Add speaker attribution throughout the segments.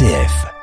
Speaker 1: RCF.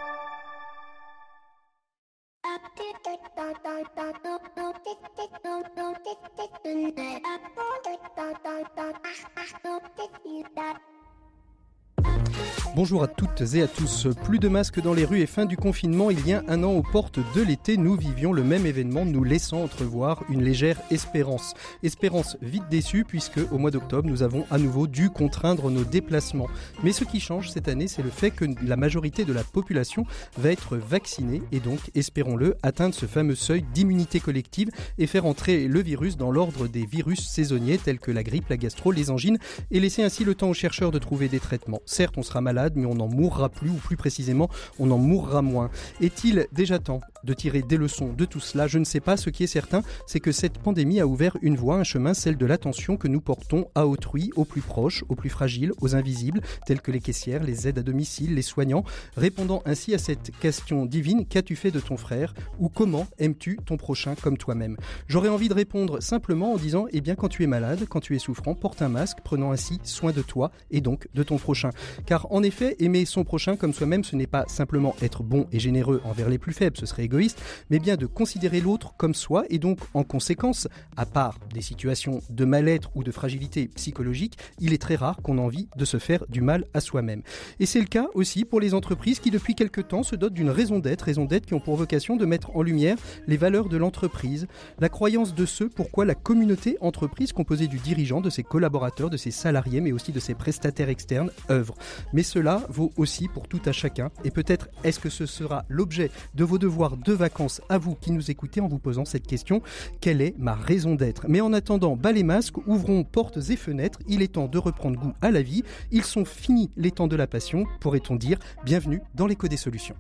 Speaker 2: Bonjour à toutes et à tous. Plus de masques dans les rues et fin du confinement. Il y a un an aux portes de l'été, nous vivions le même événement, nous laissant entrevoir une légère espérance. Espérance vite déçue puisque au mois d'octobre, nous avons à nouveau dû contraindre nos déplacements. Mais ce qui change cette année, c'est le fait que la majorité de la population va être vaccinée et donc, espérons-le, atteindre ce fameux seuil d'immunité collective et faire entrer le virus dans l'ordre des virus saisonniers tels que la grippe, la gastro, les angines et laisser ainsi le temps aux chercheurs de trouver des traitements. Certes, on sera malade mais on n'en mourra plus, ou plus précisément, on en mourra moins. Est-il déjà temps de tirer des leçons de tout cela? Je ne sais pas. Ce qui est certain, c'est que cette pandémie a ouvert une voie, un chemin, celle de l'attention que nous portons à autrui, aux plus proches, aux plus fragiles, aux invisibles, tels que les caissières, les aides à domicile, les soignants, répondant ainsi à cette question divine qu'as-tu fait de ton frère? Ou comment aimes-tu ton prochain comme toi-même? J'aurais envie de répondre simplement en disant eh bien quand tu es malade, quand tu es souffrant, porte un masque, prenant ainsi soin de toi et donc de ton prochain. Car en effet, effet, aimer son prochain comme soi-même, ce n'est pas simplement être bon et généreux envers les plus faibles, ce serait égoïste, mais bien de considérer l'autre comme soi et donc en conséquence, à part des situations de mal-être ou de fragilité psychologique, il est très rare qu'on ait envie de se faire du mal à soi-même. Et c'est le cas aussi pour les entreprises qui depuis quelque temps se dotent d'une raison d'être, raison d'être qui ont pour vocation de mettre en lumière les valeurs de l'entreprise, la croyance de ceux pourquoi la communauté entreprise composée du dirigeant, de ses collaborateurs, de ses salariés, mais aussi de ses prestataires externes œuvre. Mais cela vaut aussi pour tout à chacun. Et peut-être est-ce que ce sera l'objet de vos devoirs de vacances à vous qui nous écoutez en vous posant cette question. Quelle est ma raison d'être? Mais en attendant, bas les masques, ouvrons portes et fenêtres. Il est temps de reprendre goût à la vie. Ils sont finis les temps de la passion, pourrait-on dire. Bienvenue dans l'écho des solutions.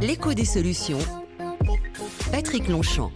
Speaker 3: L'écho des solutions. Patrick Longchamp.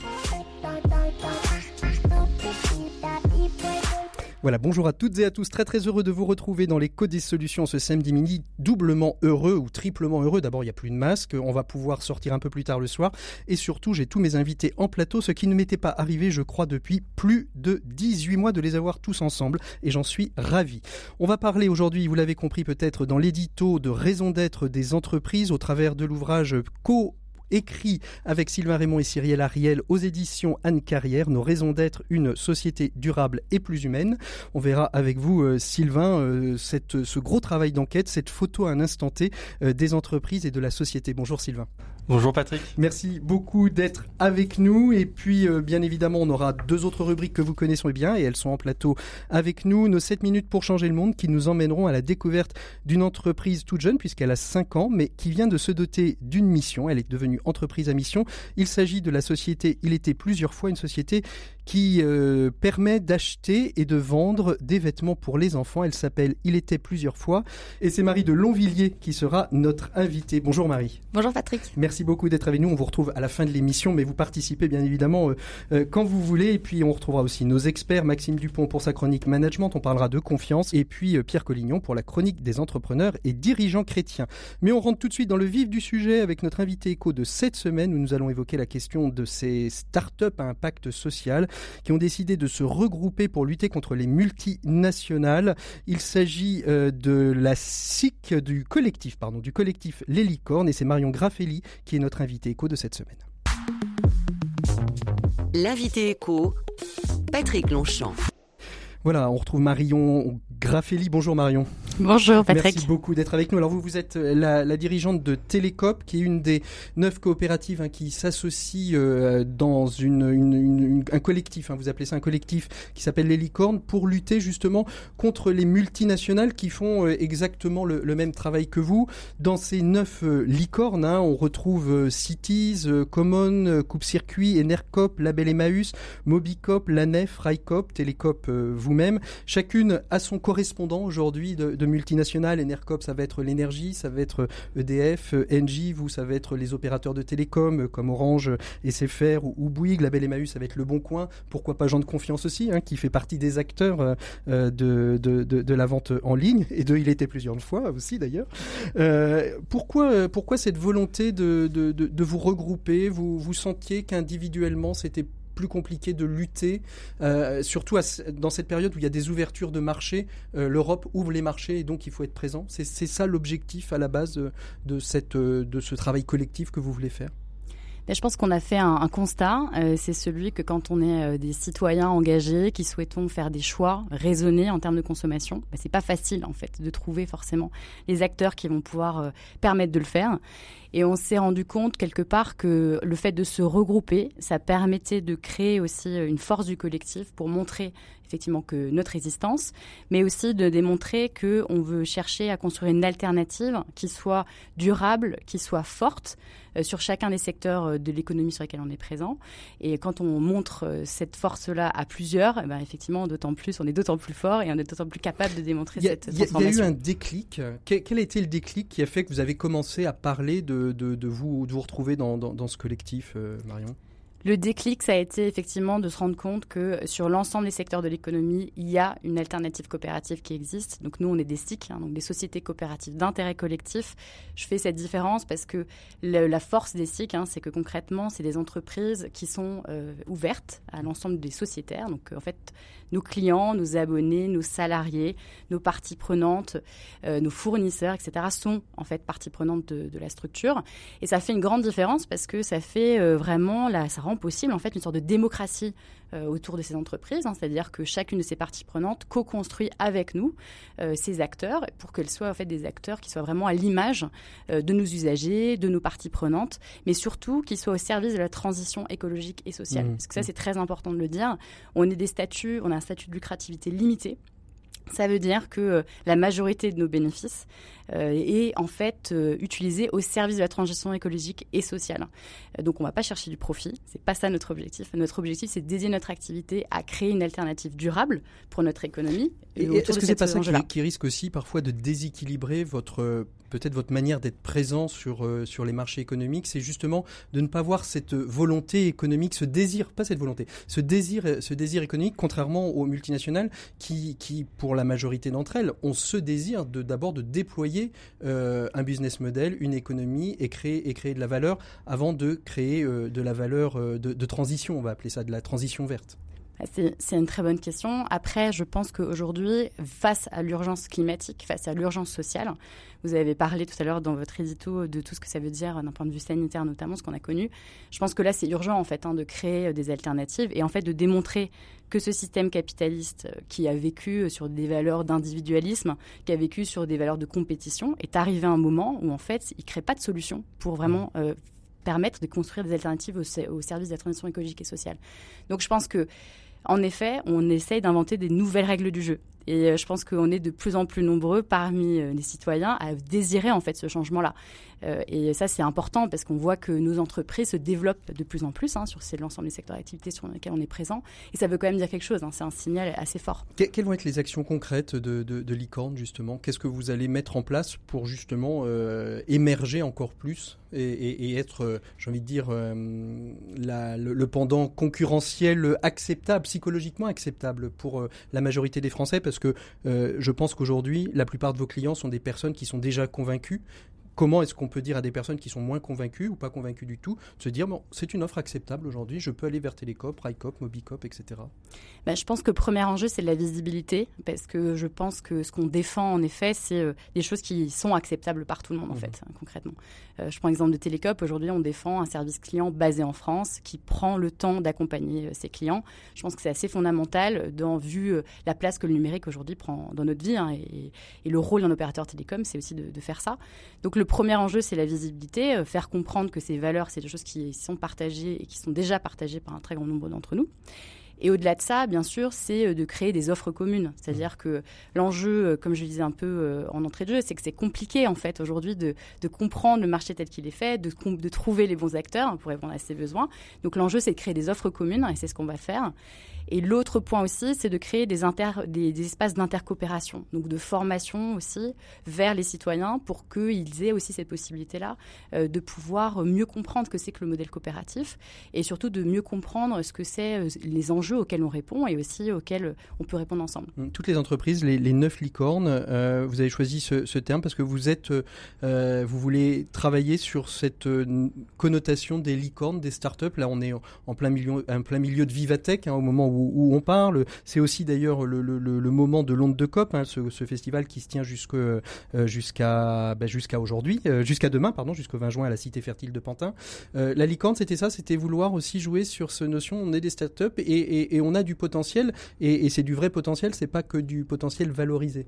Speaker 2: Voilà, bonjour à toutes et à tous. Très très heureux de vous retrouver dans les codes des solutions ce samedi midi. Doublement heureux ou triplement heureux. D'abord, il n'y a plus de masque. On va pouvoir sortir un peu plus tard le soir. Et surtout, j'ai tous mes invités en plateau, ce qui ne m'était pas arrivé, je crois, depuis plus de 18 mois de les avoir tous ensemble. Et j'en suis ravi. On va parler aujourd'hui, vous l'avez compris peut-être, dans l'édito de raison d'être des entreprises au travers de l'ouvrage Co écrit avec Sylvain Raymond et Cyrielle Ariel aux éditions Anne Carrière, Nos raisons d'être, une société durable et plus humaine. On verra avec vous, euh, Sylvain, euh, cette, ce gros travail d'enquête, cette photo à un instant T euh, des entreprises et de la société. Bonjour Sylvain.
Speaker 4: Bonjour Patrick.
Speaker 2: Merci beaucoup d'être avec nous. Et puis, bien évidemment, on aura deux autres rubriques que vous connaissez bien et elles sont en plateau avec nous. Nos 7 minutes pour changer le monde qui nous emmèneront à la découverte d'une entreprise toute jeune puisqu'elle a 5 ans mais qui vient de se doter d'une mission. Elle est devenue entreprise à mission. Il s'agit de la société Il était plusieurs fois une société qui euh, permet d'acheter et de vendre des vêtements pour les enfants. Elle s'appelle Il était plusieurs fois et c'est Marie de Longvilliers qui sera notre invitée. Bonjour Marie.
Speaker 5: Bonjour Patrick.
Speaker 2: Merci beaucoup d'être avec nous. On vous retrouve à la fin de l'émission, mais vous participez bien évidemment euh, euh, quand vous voulez. Et puis on retrouvera aussi nos experts, Maxime Dupont pour sa chronique management, on parlera de confiance, et puis Pierre Collignon pour la chronique des entrepreneurs et dirigeants chrétiens. Mais on rentre tout de suite dans le vif du sujet avec notre invité écho de cette semaine où nous allons évoquer la question de ces start-up à impact social qui ont décidé de se regrouper pour lutter contre les multinationales. Il s'agit euh, de la SIC, du collectif, pardon, du collectif Les Licornes, et c'est Marion Graffelli qui est notre invité écho de cette semaine.
Speaker 3: L'invité écho, Patrick Longchamp.
Speaker 2: Voilà, on retrouve Marion Graffelli. Bonjour Marion.
Speaker 5: Bonjour Patrick.
Speaker 2: Merci beaucoup d'être avec nous. Alors vous, vous êtes euh, la, dirigeante de Télécop, qui est une des neuf coopératives hein, qui s'associe euh, dans une, un collectif, hein, vous appelez ça un collectif, qui s'appelle les licornes, pour lutter justement contre les multinationales qui font euh, exactement le, même travail que vous. Dans ces neuf licornes, hein, on retrouve Cities, Common, Coupe Circuit, Enercop, Label Emmaüs, Mobicop, Lanef, Raicop, Télécop vous-même. Chacune a son correspondant aujourd'hui de de multinationales. Enercop, ça va être l'énergie, ça va être EDF, euh, Engie, vous, ça va être les opérateurs de télécom euh, comme Orange, SFR ou, ou Bouygues. La Belle Emmaüs, ça va être Le Bon Coin. Pourquoi pas Jean de Confiance aussi, hein, qui fait partie des acteurs euh, de, la vente en ligne et de Il était plusieurs fois aussi d'ailleurs. pourquoi, cette volonté de, de, vous regrouper? Vous, vous sentiez qu'individuellement c'était plus compliqué de lutter, surtout dans cette période où il y a des ouvertures de marché. L'Europe ouvre les marchés et donc il faut être présent. C'est ça l'objectif à la base de, cette, de ce travail collectif que vous voulez faire?
Speaker 1: Je pense qu'on a fait un, constat, euh, c'est celui que quand on est euh, des citoyens engagés qui souhaitons faire des choix raisonnés en termes de consommation, bah, c'est pas facile en fait de trouver forcément les acteurs qui vont pouvoir euh, permettre de le faire. Et on s'est rendu compte quelque part que le fait de se regrouper, ça permettait de créer aussi une force du collectif pour montrer effectivement que notre résistance, mais aussi de démontrer que on veut chercher à construire une alternative qui soit durable, qui soit forte euh, sur chacun des secteurs euh, de l'économie sur lesquels on est présent. Et quand on montre euh, cette force-là à plusieurs, eh ben effectivement, d'autant plus, on est d'autant plus fort et on est d'autant plus capable de démontrer cette transformation.
Speaker 2: Il y a eu un déclic. Quel, a été le déclic qui a fait que vous avez commencé à parler de, de, vous, de vous retrouver dans, dans, ce collectif, Marion?
Speaker 1: Le déclic, ça a été effectivement de se rendre compte que sur l'ensemble des secteurs de l'économie, il y a une alternative coopérative qui existe. Donc nous, on est des STIC, hein, donc des sociétés coopératives d'intérêt collectif. Je fais cette différence parce que la force des STIC, hein, c'est que concrètement, c'est des entreprises qui sont euh, ouvertes à l'ensemble des sociétaires. Donc en fait, nos clients, nos abonnés, nos salariés, nos parties prenantes, euh, nos fournisseurs, etc., sont en fait parties prenantes de, la structure. Et ça fait une grande différence parce que ça fait euh, vraiment, là, ça rend possible en fait une sorte de démocratie euh, autour de ces entreprises, hein. c'est-à-dire que chacune de ces parties prenantes co-construit avec nous ces acteurs pour qu'elles soient en fait des acteurs qui soient vraiment à l'image de nos usagers, de nos parties prenantes, mais surtout qui soient au service de la transition écologique et sociale. Mmh. Parce que ça, mmh. c'est très important de le dire. On est des statuts, on a statut de lucrativité limité. Ça veut dire que euh, la majorité de nos bénéfices euh, est en fait euh, utilisée au service de la transition écologique et sociale. donc on ne va pas chercher du profit, c'est pas ça notre objectif. Notre objectif c'est de dédier notre activité à créer une alternative durable pour notre économie.
Speaker 2: Et, est-ce que c'est pas ça qui, qui, risque aussi parfois de déséquilibrer votre peut-être votre manière d'être présent sur, euh, sur les marchés économiques, c'est justement de ne pas voir cette volonté économique, ce désir, pas cette volonté, ce désir, ce désir économique, contrairement aux multinationales qui, qui pour la majorité d'entre elles, ont ce désir d'abord de déployer euh, un business model, une économie et créer, et créer de la valeur avant de créer euh, de la valeur de transition, on va appeler ça de la transition verte.
Speaker 1: C'est une très bonne question. Après, je pense qu'aujourd'hui, face à l'urgence climatique, face à l'urgence sociale, vous avez parlé tout à l'heure dans votre édito de tout ce que ça veut dire d'un point de vue sanitaire, notamment ce qu'on a connu. Je pense que là, c'est urgent en fait hein, de créer euh, des alternatives et en fait de démontrer que ce système capitaliste euh, qui a vécu sur des valeurs d'individualisme, qui a vécu sur des valeurs de compétition, est arrivé à un moment où en fait, il crée pas de solution pour vraiment mmh. euh, permettre de construire des alternatives au, au, service de la transition écologique et sociale. Donc je pense que en effet, on essaye d'inventer des nouvelles règles du jeu. Et euh, je pense qu'on est de plus en plus nombreux parmi euh, les citoyens à désirer en fait ce changement-là. Euh, et ça, c'est important parce qu'on voit que nos entreprises se développent de plus en plus hein, sur l'ensemble des secteurs d'activité sur lesquels on est présent. Et ça veut quand même dire quelque chose. Hein. c'est un signal assez fort.
Speaker 2: quelles vont être les actions concrètes de, de, Licorne justement? Qu'est-ce que vous allez mettre en place pour justement émerger encore plus et, être, j'ai envie de dire, le, pendant concurrentiel acceptable, psychologiquement acceptable pour la majorité des Français? Que euh, je pense qu'aujourd'hui, la plupart de vos clients sont des personnes qui sont déjà convaincues comment est-ce qu'on peut dire à des personnes qui sont moins convaincues ou pas convaincues du tout, de se dire, bon, c'est une offre acceptable aujourd'hui, je peux aller vers Télécop, Rycop, Mobicop, etc.
Speaker 1: Ben, je pense que le premier enjeu, c'est la visibilité, parce que je pense que ce qu'on défend, en effet, c'est euh, des choses qui sont acceptables par tout le monde, en mmh. fait, hein, concrètement. Euh, je prends l'exemple de Télécop. Aujourd'hui, on défend un service client basé en France qui prend le temps d'accompagner euh, ses clients. Je pense que c'est assez fondamental, dans, vu la place que le numérique aujourd'hui prend dans notre vie, hein, et, le rôle d'un opérateur télécom, c'est aussi de, de, faire ça. Donc, le premier enjeu, c'est la visibilité, euh, faire comprendre que ces valeurs, c'est des choses qui sont partagées et qui sont déjà partagées par un très grand nombre d'entre nous. Et au-delà de ça, bien sûr, c'est euh, de créer des offres communes. C'est-à-dire que l'enjeu, euh, comme je le disais un peu en entrée de jeu, c'est que c'est compliqué en fait aujourd'hui de, comprendre le marché tel qu'il est fait, de, trouver les bons acteurs pour répondre à ses besoins. Donc l'enjeu, c'est de créer des offres communes et c'est ce qu'on va faire. Et l'autre point aussi, c'est de créer des, espaces d'intercoopération, donc de formation aussi vers les citoyens pour qu'ils aient aussi cette possibilité-là euh, de pouvoir mieux comprendre ce que c'est que le modèle coopératif et surtout de mieux comprendre ce que c'est euh, les enjeux enjeux auxquels on répond et aussi auxquels on peut répondre ensemble.
Speaker 2: Hum, toutes les entreprises, les, neuf licornes, vous avez choisi ce, terme parce que vous êtes, vous voulez travailler sur cette connotation des licornes, des startups. Là, on est en plein milieu, en plein milieu de Vivatech hein, au moment où, on parle. C'est aussi d'ailleurs le, moment de l'onde de COP, hein, ce, festival qui se tient jusqu'à bah, jusqu'à aujourd'hui, jusqu'à demain, pardon, jusqu'au 20 juin à la Cité Fertile de Pantin. la licorne, c'était ça, c'était vouloir aussi jouer sur cette notion. On est des startups et, on a du potentiel et, et c'est du vrai potentiel, c'est pas que du potentiel valorisé.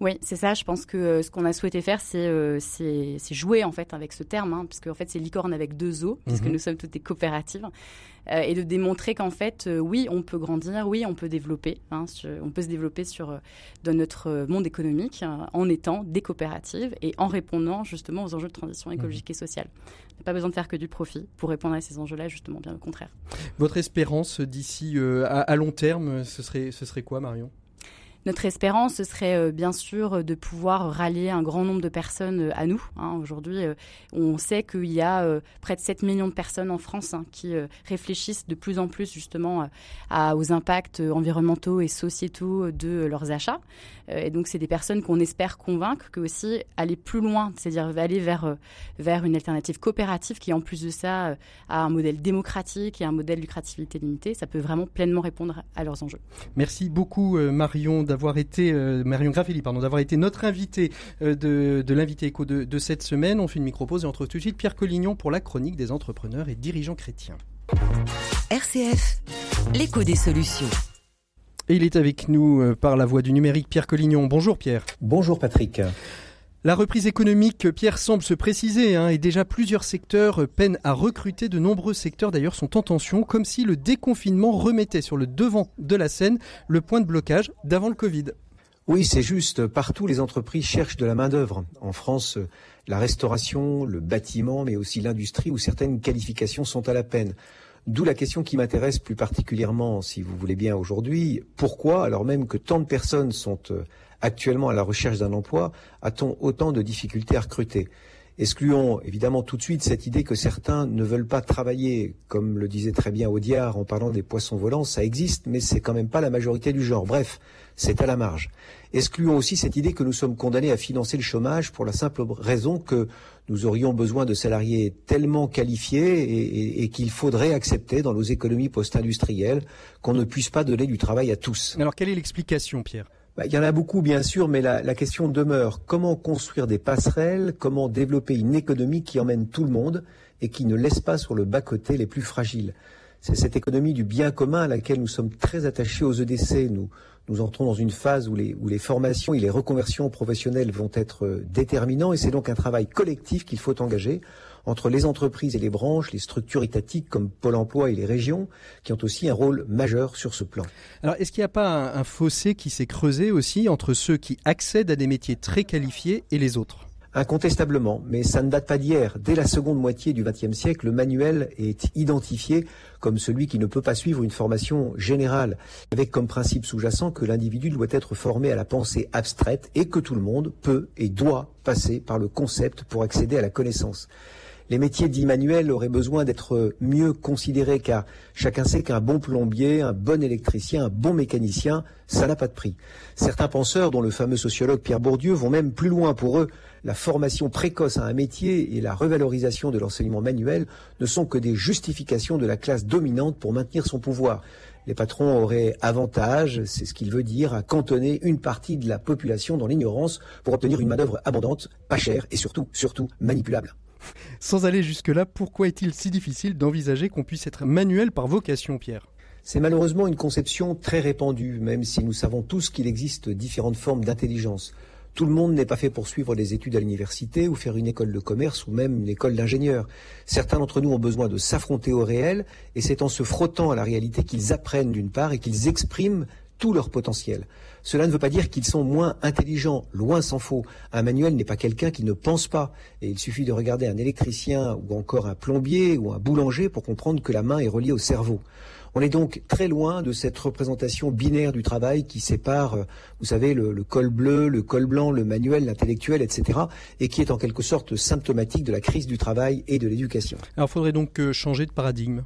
Speaker 1: Oui, c'est ça. Je pense que euh, ce qu'on a souhaité faire, c'est euh, jouer en fait avec ce terme, hein, puisque en fait c'est licorne avec deux os, puisque mhm. nous sommes toutes des coopératives, euh, et de démontrer qu'en fait, oui, on peut grandir, oui, on peut développer, hein, on peut se développer sur dans notre monde économique hein, en étant des coopératives et en répondant justement aux enjeux de transition écologique et sociale. On n'a pas besoin de faire que du profit pour répondre à ces enjeux-là, justement, bien au contraire.
Speaker 2: Votre espérance d'ici à, à, long terme, ce serait, ce serait quoi, Marion?
Speaker 1: Notre espérance, ce serait euh, bien sûr de pouvoir rallier un grand nombre de personnes euh, à nous. Hein. Aujourd'hui, euh, on sait qu'il y a près de 7 millions de personnes en France hein, qui réfléchissent de plus en plus justement aux impacts environnementaux et sociétaux de leurs achats. et donc, c'est des personnes qu'on espère convaincre que aussi aller plus loin, c'est-à-dire aller vers, vers une alternative coopérative qui, en plus de ça, a un modèle démocratique et un modèle lucrativité limitée, ça peut vraiment pleinement répondre à leurs enjeux.
Speaker 2: Merci beaucoup Marion d'avoir été, euh, Marion Graffelli, pardon, d'avoir été notre invité euh, de, de l'invité éco de, de, cette semaine. On fait une micro-pause et on retrouve tout de suite Pierre Collignon pour la chronique des entrepreneurs et dirigeants chrétiens.
Speaker 3: RCF, l'écho des solutions.
Speaker 2: Et il est avec nous euh, par la voix du numérique Pierre Collignon. Bonjour Pierre.
Speaker 4: Bonjour Patrick.
Speaker 2: La reprise économique, Pierre, semble se préciser hein, et déjà plusieurs secteurs peinent à recruter. De nombreux secteurs d'ailleurs sont en tension, comme si le déconfinement remettait sur le devant de la scène le point de blocage d'avant le Covid.
Speaker 4: Oui, c'est juste. Partout, les entreprises cherchent de la main-d'œuvre. En France, la restauration, le bâtiment, mais aussi l'industrie où certaines qualifications sont à la peine. D'où la question qui m'intéresse plus particulièrement, si vous voulez bien, aujourd'hui. Pourquoi, alors même que tant de personnes sont euh, actuellement à la recherche d'un emploi, a-t-on autant de difficultés à recruter? Excluons évidemment tout de suite cette idée que certains ne veulent pas travailler, comme le disait très bien Audiard en parlant des poissons volants, ça existe, mais c'est quand même pas la majorité du genre. Bref, c'est à la marge. Excluons aussi cette idée que nous sommes condamnés à financer le chômage pour la simple raison que nous aurions besoin de salariés tellement qualifiés et, qu'il faudrait accepter dans nos économies post-industrielles qu'on ne puisse pas donner du travail à tous.
Speaker 2: Alors quelle est l'explication, Pierre?
Speaker 4: Il y en a beaucoup, bien sûr, mais la, question demeure comment construire des passerelles, comment développer une économie qui emmène tout le monde et qui ne laisse pas sur le bas-côté les plus fragiles? C'est cette économie du bien commun à laquelle nous sommes très attachés aux EDC. Nous, nous entrons dans une phase où les, où les formations et les reconversions professionnelles vont être euh, déterminants et c'est donc un travail collectif qu'il faut engager entre les entreprises et les branches, les structures étatiques comme Pôle emploi et les régions, qui ont aussi un rôle majeur sur ce plan.
Speaker 2: Alors, est-ce qu'il n'y a pas un, fossé qui s'est creusé aussi entre ceux qui accèdent à des métiers très qualifiés et les autres?
Speaker 4: Incontestablement, mais ça ne date pas d'hier. Dès la seconde moitié du XXe siècle, le manuel est identifié comme celui qui ne peut pas suivre une formation générale, avec comme principe sous-jacent que l'individu doit être formé à la pensée abstraite et que tout le monde peut et doit passer par le concept pour accéder à la connaissance les métiers dits manuels auraient besoin d'être mieux considérés car chacun sait qu'un bon plombier, un bon électricien, un bon mécanicien, ça n'a pas de prix. Certains penseurs, dont le fameux sociologue Pierre Bourdieu, vont même plus loin pour eux. La formation précoce à un métier et la revalorisation de l'enseignement manuel ne sont que des justifications de la classe dominante pour maintenir son pouvoir les patrons auraient avantage, c'est ce qu'il veut dire, à cantonner une partie de la population dans l'ignorance pour obtenir une main-d'œuvre abondante, pas chère et surtout, surtout manipulable.
Speaker 2: Sans aller jusque-là, pourquoi est-il si difficile d'envisager qu'on puisse être manuel par vocation, Pierre?
Speaker 4: C'est malheureusement une conception très répandue, même si nous savons tous qu'il existe différentes formes d'intelligence. Tout le monde n'est pas fait pour suivre des études à l'université ou faire une école de commerce ou même une école d'ingénieur. Certains d'entre nous ont besoin de s'affronter au réel et c'est en se frottant à la réalité qu'ils apprennent d'une part et qu'ils expriment tout leur potentiel. Cela ne veut pas dire qu'ils sont moins intelligents, loin s'en faut. Un manuel n'est pas quelqu'un qui ne pense pas. Et il suffit de regarder un électricien ou encore un plombier ou un boulanger pour comprendre que la main est reliée au cerveau. On est donc très loin de cette représentation binaire du travail qui sépare, euh, vous savez, le, col bleu, le col blanc, le manuel, l'intellectuel, etc., et qui est en quelque sorte symptomatique de la crise du travail et de l'éducation.
Speaker 2: Alors, faudrait donc euh, changer de paradigme.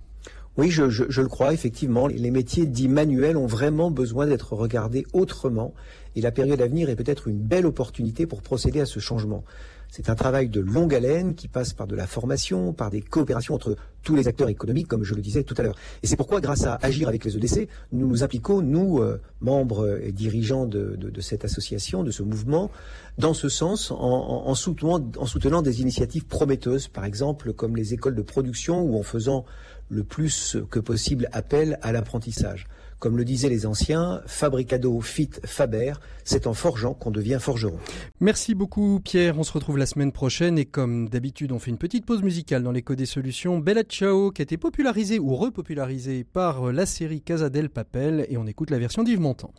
Speaker 4: Oui, je, je, le crois, effectivement. Les métiers dits manuels ont vraiment besoin d'être regardés autrement. Et la période à venir est peut-être une belle opportunité pour procéder à ce changement. C'est un travail de longue haleine qui passe par de la formation, par des coopérations entre tous les acteurs économiques, comme je le disais tout à l'heure. Et c'est pourquoi, grâce à Agir avec les EDC, nous nous impliquons, nous, euh, membres et dirigeants de, cette association, de ce mouvement, dans ce sens, en, soutenant, en soutenant des initiatives prometteuses, par exemple, comme les écoles de production, ou en faisant le plus que possible appel à l'apprentissage. Comme le disaient les anciens, fabricado fit faber, c'est en forgeant qu'on devient forgeron.
Speaker 2: Merci beaucoup Pierre, on se retrouve la semaine prochaine et comme d'habitude on fait une petite pause musicale dans l'écho des solutions. Bella Ciao qui a été popularisée ou repopularisée par la série Casa del Papel et on écoute la version d'Yves Montand.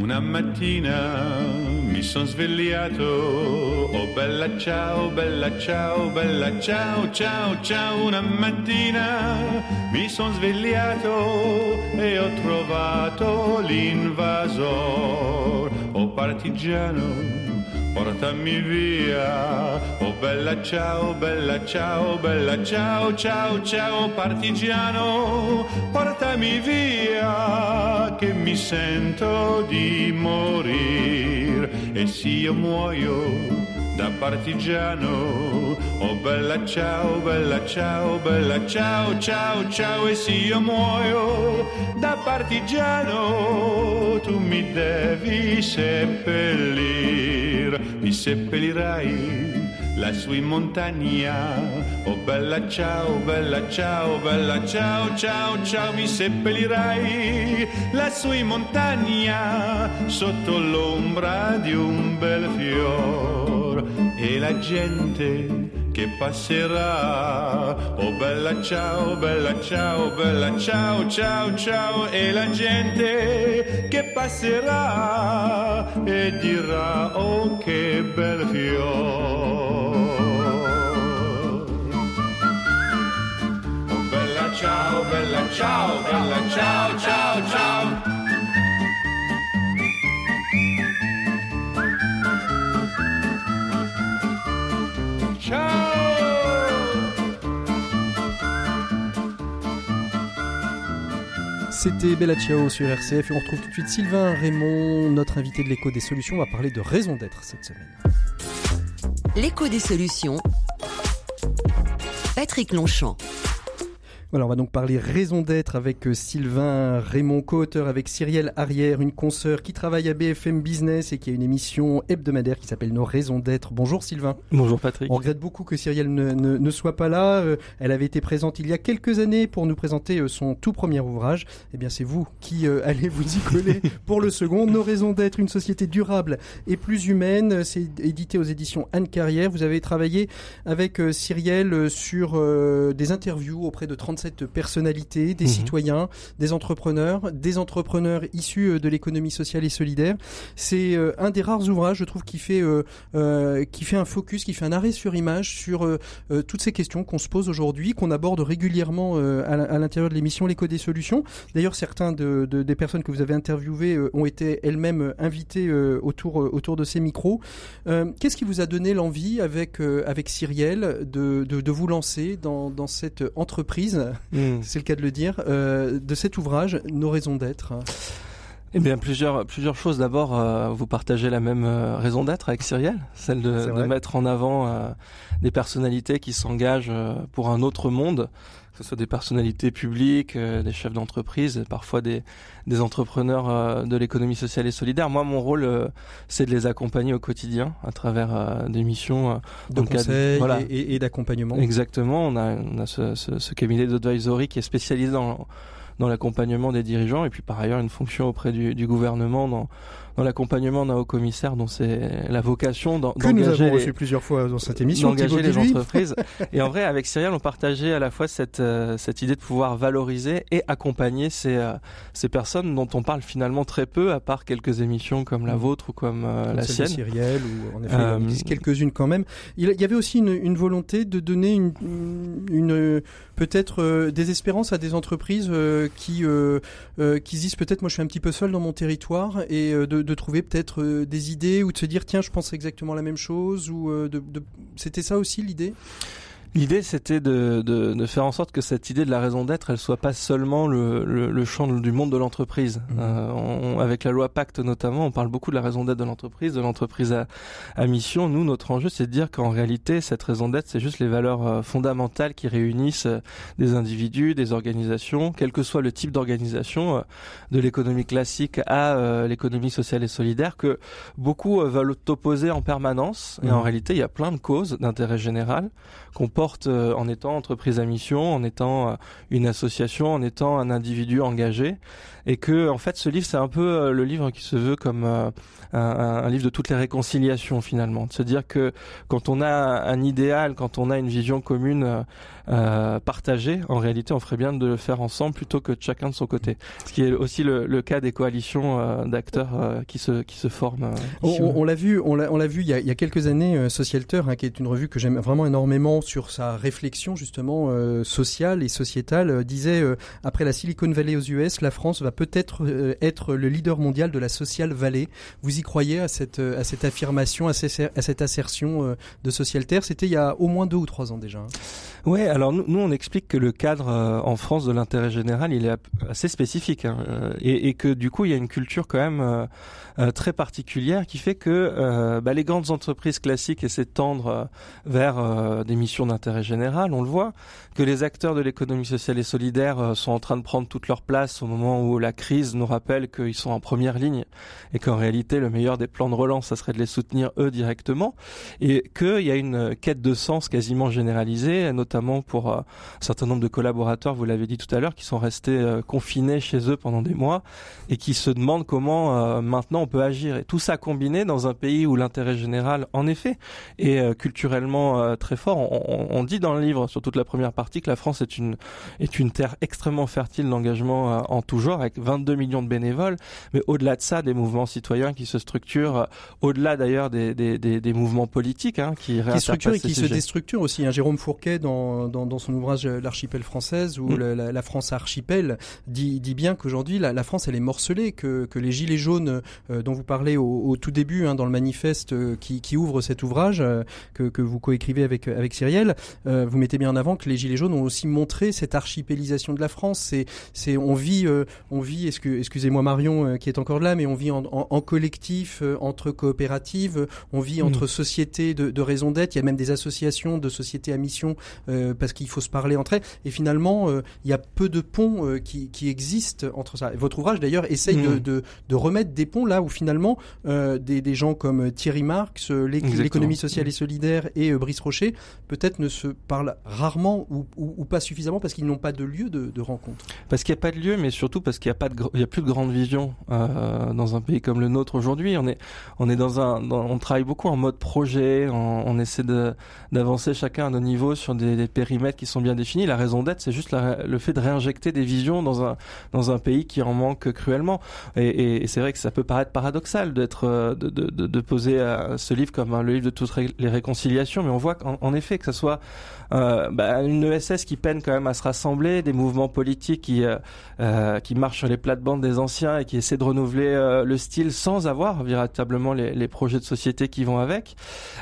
Speaker 5: Una mattina mi son svegliato, oh bella ciao, bella ciao, bella ciao, ciao, ciao. Una mattina mi son svegliato e ho trovato l'invasor, oh partigiano portami via. Oh bella ciao, bella ciao, bella ciao, ciao, ciao partigiano, portami via che mi sento di morire e se io muoio da partigiano. Oh bella ciao, bella ciao, bella ciao, ciao, ciao e se io muoio da partigiano tu mi devi seppellir, mi seppellirai lassù in montagna. Oh bella ciao, bella ciao, bella ciao, ciao, ciao, mi seppellirai lassù in montagna sotto l'ombra di un bel fiore e la gente che passerà. Oh bella ciao, bella ciao, bella ciao, ciao, ciao. E la gente che passerà e dirà oh che bel fiore. Oh bella ciao, bella ciao, bella ciao, ciao, ciao.
Speaker 2: C'était Bella Ciao sur RCF et on retrouve tout de suite Sylvain Raymond, notre invité de l'écho des solutions. On va parler de raison d'être cette semaine.
Speaker 3: L'écho des solutions. Patrick Longchamp.
Speaker 2: Voilà, on va donc parler raison d'être avec euh, Sylvain Raymond, co-auteur avec Cyrielle Arrière, une consoeur qui travaille à BFM Business et qui a une émission hebdomadaire qui s'appelle Nos raisons d'être. Bonjour Sylvain.
Speaker 6: Bonjour Patrick.
Speaker 2: On regrette beaucoup que Cyrielle ne, ne, soit pas là. Euh, elle avait été présente il y a quelques années pour nous présenter euh, son tout premier ouvrage. Eh bien, c'est vous qui allez vous y coller pour le second. Nos raisons d'être, une société durable et plus humaine. C'est édité aux éditions Anne Carrière. Vous avez travaillé avec Cyrielle sur des interviews auprès de 30 cette personnalité, des mhm. citoyens, des entrepreneurs, des entrepreneurs issus euh, de l'économie sociale et solidaire. C'est euh, un des rares ouvrages, je trouve, qui fait euh, qui fait un focus, qui fait un arrêt sur image sur toutes ces questions qu'on se pose aujourd'hui, qu'on aborde régulièrement à l'intérieur de l'émission L'écho des solutions. D'ailleurs, certains de, des personnes que vous avez interviewées ont été elles-mêmes invitées autour autour de ces micros. Qu'est-ce qui vous a donné l'envie avec avec Cyrielle de, de, de vous lancer dans, dans cette entreprise? Hmm. c'est le cas de le dire, euh, de cet ouvrage, Nos raisons d'être
Speaker 6: eh bien, plusieurs, plusieurs choses. D'abord, euh, vous partagez la même euh, raison d'être avec Cyrielle, celle de, de mettre en avant des personnalités qui s'engagent pour un autre monde, que ce soit des personnalités publiques, des chefs d'entreprise, parfois des, des entrepreneurs de l'économie sociale et solidaire. Moi, mon rôle, c'est de les accompagner au quotidien à travers des missions
Speaker 2: de conseil voilà. et, et d'accompagnement.
Speaker 6: Exactement. On a, on a ce, ce, ce cabinet d'advisory qui est spécialisé dans dans l'accompagnement des dirigeants et puis par ailleurs une fonction auprès du, gouvernement dans dans l'accompagnement d'un haut commissaire dont c'est la vocation
Speaker 2: d'engager nous avons reçu plusieurs fois dans cette émission
Speaker 6: d'engager les entreprises. Et en vrai avec Cyrielle on partageait à la fois cette euh, cette idée de pouvoir valoriser et accompagner ces euh, ces personnes dont on parle finalement très peu à part quelques émissions comme la mm. vôtre ou comme, euh, la sienne.
Speaker 2: Cyrielle ou en effet quelques-unes quand même. Il y avait aussi une, une volonté de donner une, une peut-être des espérances à des entreprises qui qui disent peut-être moi je suis un petit peu seul dans mon territoire et de de trouver peut-être euh, des idées ou de se dire tiens je pense exactement la même chose ou euh, de, c'était ça aussi l'idée?
Speaker 6: L'idée, c'était de, de, de, faire en sorte que cette idée de la raison d'être, elle soit pas seulement le, le, le champ du monde de l'entreprise. Mmh. Euh, avec la loi Pacte notamment, on parle beaucoup de la raison d'être de l'entreprise, de l'entreprise à, à, mission. Nous, notre enjeu, c'est de dire qu'en réalité, cette raison d'être, c'est juste les valeurs euh, fondamentales qui réunissent euh, des individus, des organisations, quel que soit le type d'organisation, euh, de l'économie classique à l'économie sociale et solidaire, que beaucoup veulent opposer en permanence. Et en mmh. réalité, il y a plein de causes d'intérêt général qu'on porte euh, en étant entreprise à mission, en étant euh, une association, en étant un individu engagé, et que en fait ce livre c'est un peu euh, le livre qui se veut comme un, un, livre de toutes les réconciliations finalement, de se dire que quand on a un idéal, quand on a une vision commune euh, partagée, en réalité on ferait bien de le faire ensemble plutôt que de chacun de son côté. Ce qui est aussi le, le cas des coalitions euh, d'acteurs qui se qui se forment.
Speaker 2: on, on l'a vu, on l'a on l'a vu il y, a, il y a quelques années, Socialter, hein, qui est une revue que j'aime vraiment énormément sur sa réflexion justement euh, sociale et sociétale, euh, disait euh, après la Silicon Valley aux US, la France va peut-être être le leader mondial de la Social Valley. Vous y croyez à cette, à cette affirmation, à, à cette assertion de Socialter C'était il y a au moins deux ou trois ans déjà. Hein.
Speaker 6: Ouais, alors nous, nous, on explique que le cadre en France de l'intérêt général, il est assez spécifique hein, et, et, que du coup, il y a une culture quand même euh, très particulière qui fait que euh, bah, les grandes entreprises classiques essaient de tendre euh, vers des missions d'intérêt général, on le voit, que les acteurs de l'économie sociale et solidaire sont en train de prendre toute leur place au moment où la crise nous rappelle qu'ils sont en première ligne et qu'en réalité le meilleur des plans de relance, ça serait de les soutenir eux directement et qu'il y a une quête de sens quasiment généralisée, notamment pour un certain nombre de collaborateurs, vous l'avez dit tout à l'heure, qui sont restés confinés chez eux pendant des mois et qui se demandent comment maintenant peut agir. Et tout ça combiné dans un pays où l'intérêt général, en effet, est euh, culturellement euh, très fort. On, on, dit dans le livre, sur toute la première partie, que la France est une est une terre extrêmement fertile d'engagement euh, en tout genre, avec 22 millions de bénévoles. Mais au-delà de ça, des mouvements citoyens qui se structurent, au-delà d'ailleurs des, des, des, des, mouvements politiques hein, qui,
Speaker 2: qui structurent et qui se déstructurent aussi. Hein. Jérôme Fourquet, dans, dans, dans son ouvrage L'archipel française ou mm. la, la, France archipel, dit, dit bien qu'aujourd'hui la, la, France elle est morcelée, que, que les gilets jaunes euh, dont vous parlez au, tout début hein, dans le manifeste euh, qui, qui, ouvre cet ouvrage euh, que, que, vous coécrivez avec avec Cyrielle, vous mettez bien en avant que les gilets jaunes ont aussi montré cette archipélisation de la France. C'est c'est on vit on vit excusez-moi Marion qui est encore là, mais on vit en, en, collectif entre coopératives, on vit entre mmh. sociétés de, de raison d'être. Il y a même des associations de sociétés à mission parce qu'il faut se parler entre elles. Et finalement, il y a peu de ponts qui, qui existent entre ça. Votre ouvrage d'ailleurs essaye de, mmh. de, de remettre des ponts là où finalement euh, des, des, gens comme Thierry Marx, euh, l'économie sociale et solidaire et euh, Brice Rocher peut-être ne se parlent rarement ou, ou, ou pas suffisamment parce qu'ils n'ont pas de lieu de, de rencontre.
Speaker 6: Parce qu'il n'y a pas de lieu, mais surtout parce qu'il n'y a pas de, il y a plus de grande vision euh, dans un pays comme le nôtre aujourd'hui. On est, on est dans un, dans, on travaille beaucoup en mode projet. On, on essaie d'avancer chacun à nos niveaux sur des, des, périmètres qui sont bien définis. La raison d'être, c'est juste le fait de réinjecter des visions dans un dans un pays qui en manque cruellement. Et, c'est vrai que ça peut paraître paradoxal d'être euh, de, de, poser euh, ce livre comme le livre de toutes les réconciliations, mais on voit qu'en effet que ce soit euh, bah, une ESS qui peine quand même à se rassembler, des mouvements politiques qui euh, qui marchent sur les plates-bandes des anciens et qui essaient de renouveler le style sans avoir véritablement les, les, projets de société qui vont avec,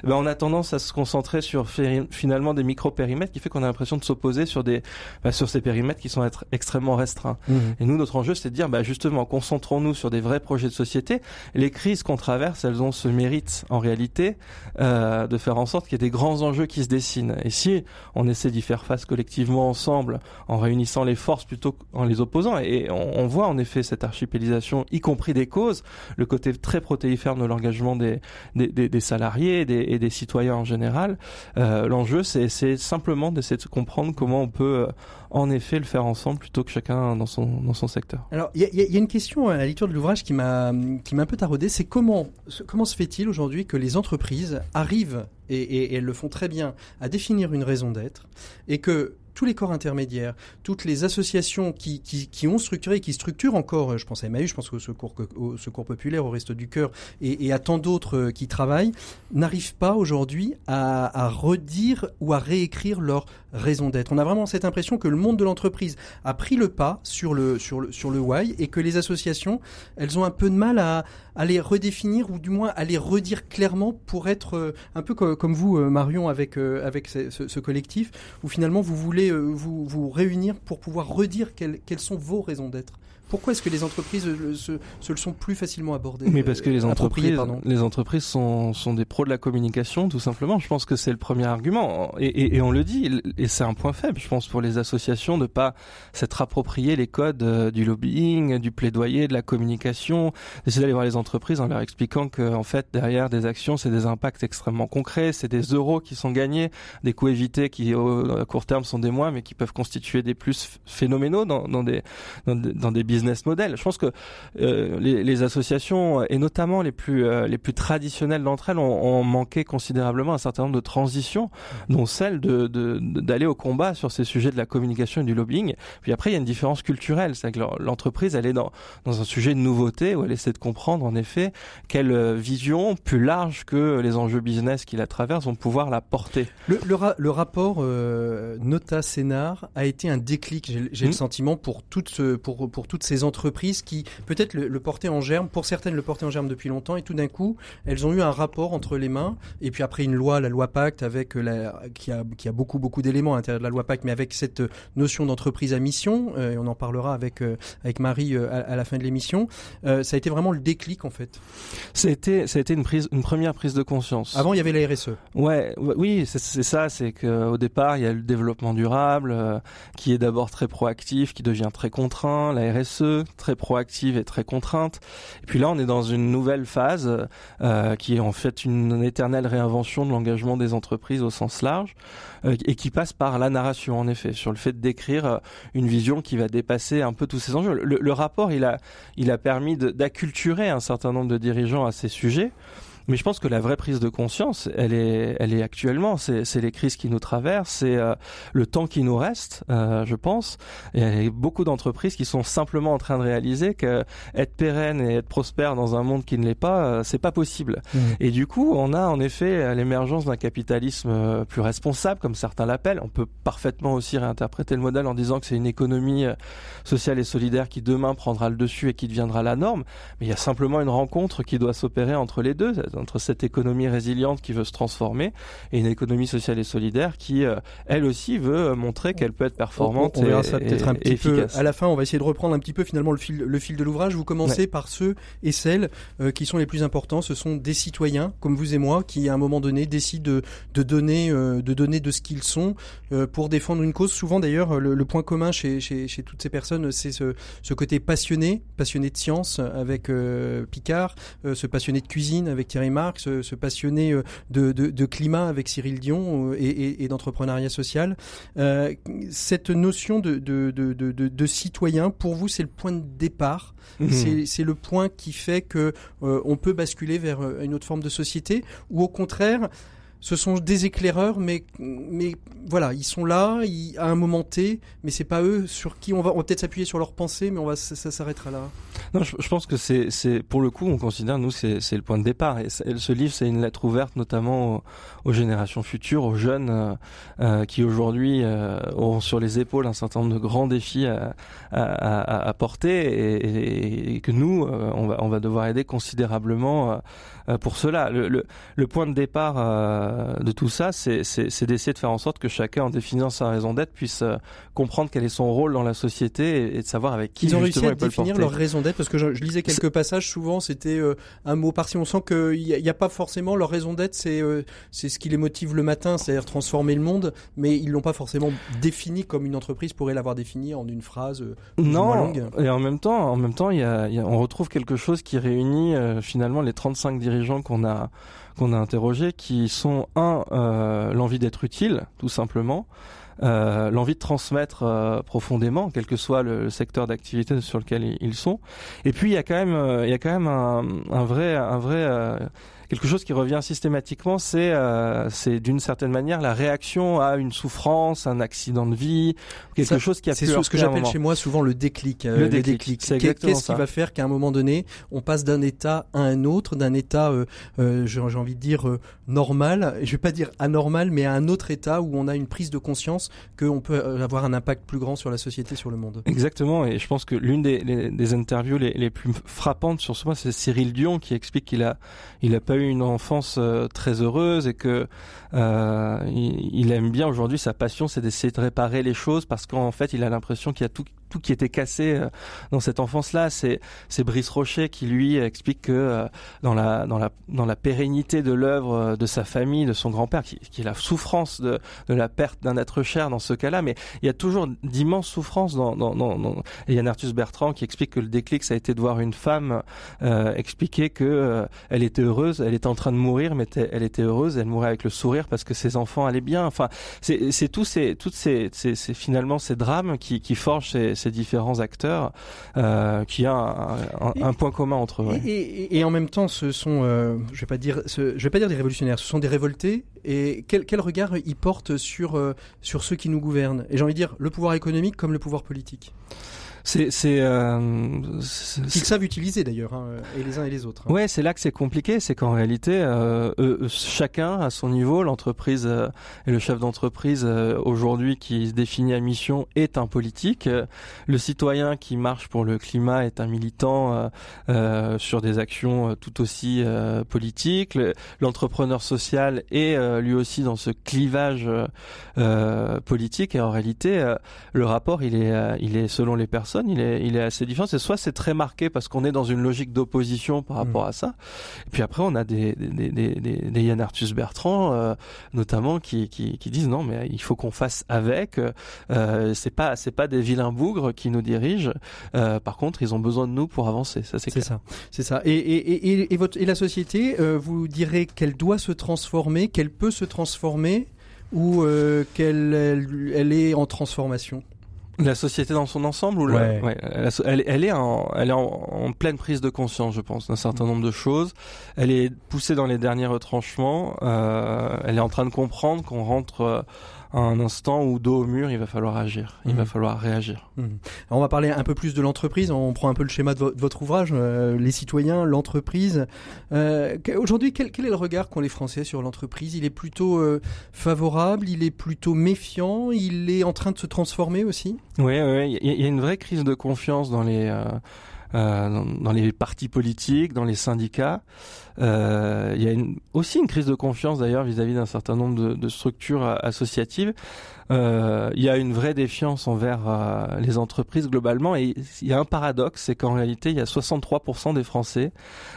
Speaker 6: bah, on a tendance à se concentrer sur finalement des micro-périmètres qui fait qu'on a l'impression de s'opposer sur des bah, sur ces périmètres qui sont être extrêmement restreints. Mmh. Et nous, notre enjeu, c'est de dire, bah, justement, concentrons-nous sur des vrais projets de société. Les crises qu'on traverse, elles ont ce mérite en réalité euh, de faire en sorte qu'il y ait des grands enjeux qui se dessinent. Et si on essaie d'y faire face collectivement ensemble, en réunissant les forces plutôt qu'en les opposant, et on, voit en effet cette archipélisation, y compris des causes, le côté très protéiforme de l'engagement des, des, salariés et des citoyens en général. Euh, L'enjeu, c'est simplement d'essayer de comprendre comment on peut euh, en effet le faire ensemble plutôt que chacun dans son, dans son secteur.
Speaker 2: Alors, il y, y, a une question à la lecture de l'ouvrage qui m'a un peu taraudé, c'est comment, comment se fait-il aujourd'hui que les entreprises arrivent, et, et, et, elles le font très bien, à définir une raison d'être, et que tous les corps intermédiaires, toutes les associations qui, qui, ont structuré, qui structurent encore, je pense à Emmaüs, je pense au Secours, Populaire, au Reste du Cœur et, et à tant d'autres qui travaillent, n'arrivent pas aujourd'hui à, redire ou à réécrire leur raison d'être. On a vraiment cette impression que le monde de l'entreprise a pris le pas sur le, sur le, sur le why et que les associations, elles ont un peu de mal à, les redéfinir ou du moins à les redire clairement pour être euh, un peu comme, vous, euh, Marion, avec, euh, avec ce, collectif, où finalement vous voulez vous, vous réunir pour pouvoir redire quelles, quelles sont vos raisons d'être. Pourquoi est-ce que les entreprises se, se, le sont plus facilement abordées
Speaker 6: Mais parce que les entreprises, les entreprises sont, sont des pros de la communication, tout simplement. Je pense que c'est le premier argument. Et, et, et, on le dit, et c'est un point faible, je pense, pour les associations de pas s'être approprié les codes euh, du lobbying, du plaidoyer, de la communication, d'essayer d'aller voir les entreprises en leur expliquant que, en fait, derrière des actions, c'est des impacts extrêmement concrets, c'est des euros qui sont gagnés, des coûts évités qui, au, à court terme, sont des moins, mais qui peuvent constituer des plus phénoménaux dans, dans des, dans, dans des business model. Je pense que euh, les, les, associations et notamment les plus euh, les plus traditionnelles d'entre elles ont, ont, manqué considérablement un certain nombre de transitions, dont celle de d'aller au combat sur ces sujets de la communication et du lobbying. Puis après, il y a une différence culturelle, c'est que l'entreprise elle est dans dans un sujet de nouveauté où elle essaie de comprendre en effet quelle euh, vision plus large que les enjeux business qui la traversent vont pouvoir la porter.
Speaker 2: Le, le, le rapport euh, Nota Sénar a été un déclic, j'ai le mmh. sentiment pour toutes pour pour toutes ces entreprises qui peut-être le, portaient en germe, pour certaines le portaient en germe depuis longtemps, et tout d'un coup, elles ont eu un rapport entre les mains, et puis après une loi, la loi Pacte, avec euh, la, qui, a, qui a beaucoup beaucoup d'éléments à l'intérieur de la loi Pacte, mais avec cette euh, notion d'entreprise à mission, euh, et on en parlera avec avec Marie à, la fin de l'émission. ça a été vraiment le déclic en fait.
Speaker 6: Ça a été, ça a été une prise, une première prise de conscience.
Speaker 2: Avant, il y avait la RSE.
Speaker 6: Ouais, oui, c'est ça, c'est qu'au départ, il y a le développement durable qui est d'abord très proactif, qui devient très contraint, la RSE très proactive et très contrainte. Et puis là, on est dans une nouvelle phase euh, qui est en fait une, éternelle réinvention de l'engagement des entreprises au sens large euh, et qui passe par la narration, en effet, sur le fait d'écrire euh, une vision qui va dépasser un peu tous ces enjeux. Le, le rapport, il a, il a permis d'acculturer un certain nombre de dirigeants à ces sujets. Mais je pense que la vraie prise de conscience, elle est, elle est actuellement. C'est les crises qui nous traversent, c'est euh, le temps qui nous reste, euh, je pense. Il y a beaucoup d'entreprises qui sont simplement en train de réaliser que être pérenne et être prospère dans un monde qui ne l'est pas, euh, c'est pas possible. Mmh. Et du coup, on a en effet l'émergence d'un capitalisme plus responsable, comme certains l'appellent. On peut parfaitement aussi réinterpréter le modèle en disant que c'est une économie sociale et solidaire qui demain prendra le dessus et qui deviendra la norme. Mais il y a simplement une rencontre qui doit s'opérer entre les deux entre cette économie résiliente qui veut se transformer et une économie sociale et solidaire qui, euh, elle aussi, veut montrer qu'elle peut être performante on, verra ça peut-être un petit efficace.
Speaker 2: peu à la fin. On va essayer de reprendre un petit peu finalement le fil, le fil de l'ouvrage. Vous commencez par ceux et celles euh, qui sont les plus importants. Ce sont des citoyens comme vous et moi qui, à un moment donné, décident de, de donner, euh, de donner de ce qu'ils sont pour défendre une cause. Souvent, d'ailleurs, le, point commun chez, chez, chez toutes ces personnes, c'est ce, ce côté passionné, passionné de science avec Picard, ce passionné de cuisine avec Thierry Marx, ce, passionné euh, de, climat avec Cyril Dion euh, et, d'entrepreneuriat social. Euh, cette notion de, de, citoyen, pour vous, c'est le point de départ. Mmh. C'est le point qui fait que on peut basculer vers une autre forme de société, ou au contraire, ce sont des éclaireurs, mais, mais voilà, ils sont là à un moment T, mais c'est pas eux sur qui on va, on va peut-être s'appuyer sur leurs pensées, mais on va, ça, s'arrêtera là.
Speaker 6: Non, je, pense que c'est, c'est, pour le coup, on considère, nous, c'est, c'est le point de départ. Et, ce livre, c'est une lettre ouverte, notamment aux, générations futures, aux jeunes euh, euh, qui aujourd'hui euh, ont sur les épaules un certain nombre de grands défis à, à, à, porter et, et, que nous, on va, on va devoir aider considérablement pour cela. Le, le, le, point de départ de tout ça, c'est, d'essayer de faire en sorte que chacun, en définissant sa raison d'être, puisse comprendre quel est son rôle dans la société et, de savoir avec qui
Speaker 2: ils ont réussi à définir leur raison d'être parce que je, lisais quelques passages souvent c'était euh, un mot par-ci on sent qu'il n'y a, a, pas forcément leur raison d'être c'est euh, c'est ce qui les motive le matin c'est-à-dire transformer le monde mais ils l'ont pas forcément défini comme une entreprise pourrait l'avoir défini en une phrase euh,
Speaker 6: non
Speaker 2: longue.
Speaker 6: et en même temps en même temps il y a, y a, on retrouve quelque chose qui réunit finalement les 35 dirigeants qu'on a qu'on a interrogés qui sont un l'envie d'être utile tout simplement euh, l'envie de transmettre euh, profondément, quel que soit le, secteur d'activité sur lequel ils sont. Et puis il y a quand même, euh, il y a quand même un, un vrai, un vrai quelque chose qui revient systématiquement, c'est euh, c'est d'une certaine manière la réaction à une souffrance, un accident de vie, quelque chose qui a
Speaker 2: C'est ce que j'appelle chez moi souvent le déclic.
Speaker 6: Euh, le déclic.
Speaker 2: Qu'est-ce qui va faire qu'à un moment donné, on passe d'un état à un autre, d'un état, euh, euh j'ai envie de dire normal, je vais pas dire anormal, mais à un autre état où on a une prise de conscience qu'on peut avoir un impact plus grand sur la société, sur le monde.
Speaker 6: Exactement. Et je pense que l'une des, des, interviews les, les, plus frappantes sur ce point, c'est Cyril Dion qui explique qu'il a il a pas une enfance euh, très heureuse et que euh, il, aime bien aujourd'hui sa passion, c'est d'essayer de réparer les choses parce qu'en fait, il a l'impression qu'il y a tout qui était cassé euh, dans cette enfance-là. C'est c'est Brice Rocher qui lui explique que euh, dans la dans la dans la pérennité de l'œuvre euh, de sa famille, de son grand-père, qui, qui est la souffrance de de la perte d'un être cher dans ce cas-là, mais il y a toujours d'immenses souffrances dans dans, dans, dans... Et il y a Arthus Bertrand qui explique que le déclic ça a été de voir une femme euh, expliquer que elle était heureuse, elle était en train de mourir, mais elle était heureuse, elle mourait avec le sourire parce que ses enfants allaient bien. Enfin, c'est c'est tous ces toutes ces, ces, ces, finalement ces drames qui qui forgent ces ces différents acteurs, euh, qui a un, point commun entre eux.
Speaker 2: Et, en même temps, ce sont, euh, je vais pas dire, je vais pas dire des révolutionnaires, ce sont des révoltés. Et quel, quel regard ils portent sur euh, sur ceux qui nous gouvernent? Et j'ai envie de dire le pouvoir économique comme le pouvoir politique.
Speaker 6: C'est c'est euh,
Speaker 2: qu'ils savent utiliser d'ailleurs hein, et les uns et les autres.
Speaker 6: Hein. Ouais, c'est là que c'est compliqué, c'est qu'en réalité euh, chacun à son niveau, l'entreprise euh, et le chef d'entreprise euh, aujourd'hui qui se définit à mission est un politique, le citoyen qui marche pour le climat est un militant sur des actions tout aussi politiques, l'entrepreneur social est lui aussi dans ce clivage politique et en réalité le rapport il est il est selon les personnes il est, il est assez différent. C'est soit c'est très marqué parce qu'on est dans une logique d'opposition par rapport mm. à ça, et puis après on a des des, des, des, des Yann Arthus Bertrand euh, notamment qui, qui, qui disent non mais il faut qu'on fasse avec. Euh, c'est pas c'est pas des vilains bougres qui nous dirigent. Euh, par contre ils ont besoin de nous pour avancer. Ça c'est
Speaker 2: ça. C'est ça. Et, et, et, et, votre, et la société, euh, vous direz qu'elle doit se transformer, qu'elle peut se transformer ou qu'elle elle est en transformation?
Speaker 6: La société dans son ensemble ou ouais. elle, elle, est en, elle est en, pleine prise de conscience, je pense, d'un certain nombre de choses. Elle est poussée dans les derniers retranchements. Euh, elle est en train de comprendre qu'on rentre un instant où dos au mur, il va falloir agir, il va mhm. falloir réagir.
Speaker 2: Mhm. on va parler un peu plus de l'entreprise. On prend un peu le schéma de, votre ouvrage, euh, les citoyens, l'entreprise. Euh, Aujourd'hui, quel, quel, est le regard qu'ont les Français sur l'entreprise? Il est plutôt euh, favorable, il est plutôt méfiant, il est en train de se transformer aussi?
Speaker 6: Oui, oui, il y, a une vraie crise de confiance dans les euh, euh, dans, les partis politiques, dans les syndicats. Euh, il y a une, aussi une crise de confiance d'ailleurs vis-à-vis d'un certain nombre de, de structures associatives. Euh, il y a une vraie défiance envers euh, les entreprises globalement et il y a un paradoxe, c'est qu'en réalité il y a 63% des Français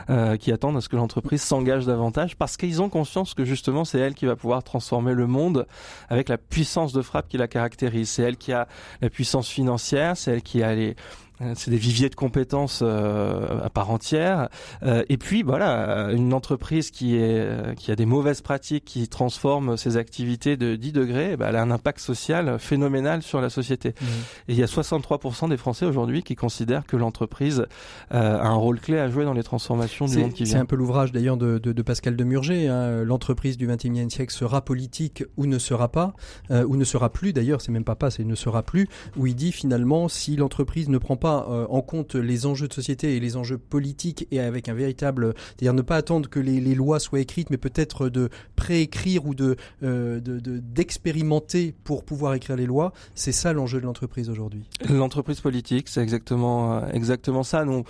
Speaker 6: euh, qui attendent à ce que l'entreprise s'engage davantage parce qu'ils ont conscience que justement c'est elle qui va pouvoir transformer le monde avec la puissance de frappe qui la caractérise. C'est elle qui a la puissance financière, c'est elle qui a les euh, c'est des viviers de compétences euh, à part entière. Euh, et puis voilà, une entreprise qui est qui a des mauvaises pratiques, qui transforme ses activités de 10 degrés, bah, elle a un impact social phénoménal sur la société. Mmh. Et il y a 63% des Français aujourd'hui qui considèrent que l'entreprise a un rôle clé à jouer dans les transformations du monde qui vient.
Speaker 2: C'est un peu l'ouvrage d'ailleurs de, de, de, Pascal Demurger. Hein. L'entreprise du 21e siècle sera politique ou ne sera pas, ou ne sera plus d'ailleurs. C'est même pas pas, c'est ne sera plus. Où il dit finalement si l'entreprise ne prend pas euh, en compte les enjeux de société et les enjeux politiques et avec un véritable, c'est-à-dire ne pas attendre que les, lois soient écrites, mais peut-être de préécrire ou de euh, d'expérimenter pour pouvoir écrire les lois. C'est ça l'enjeu de l'entreprise aujourd'hui.
Speaker 6: L'entreprise politique, c'est exactement euh, exactement ça. Nous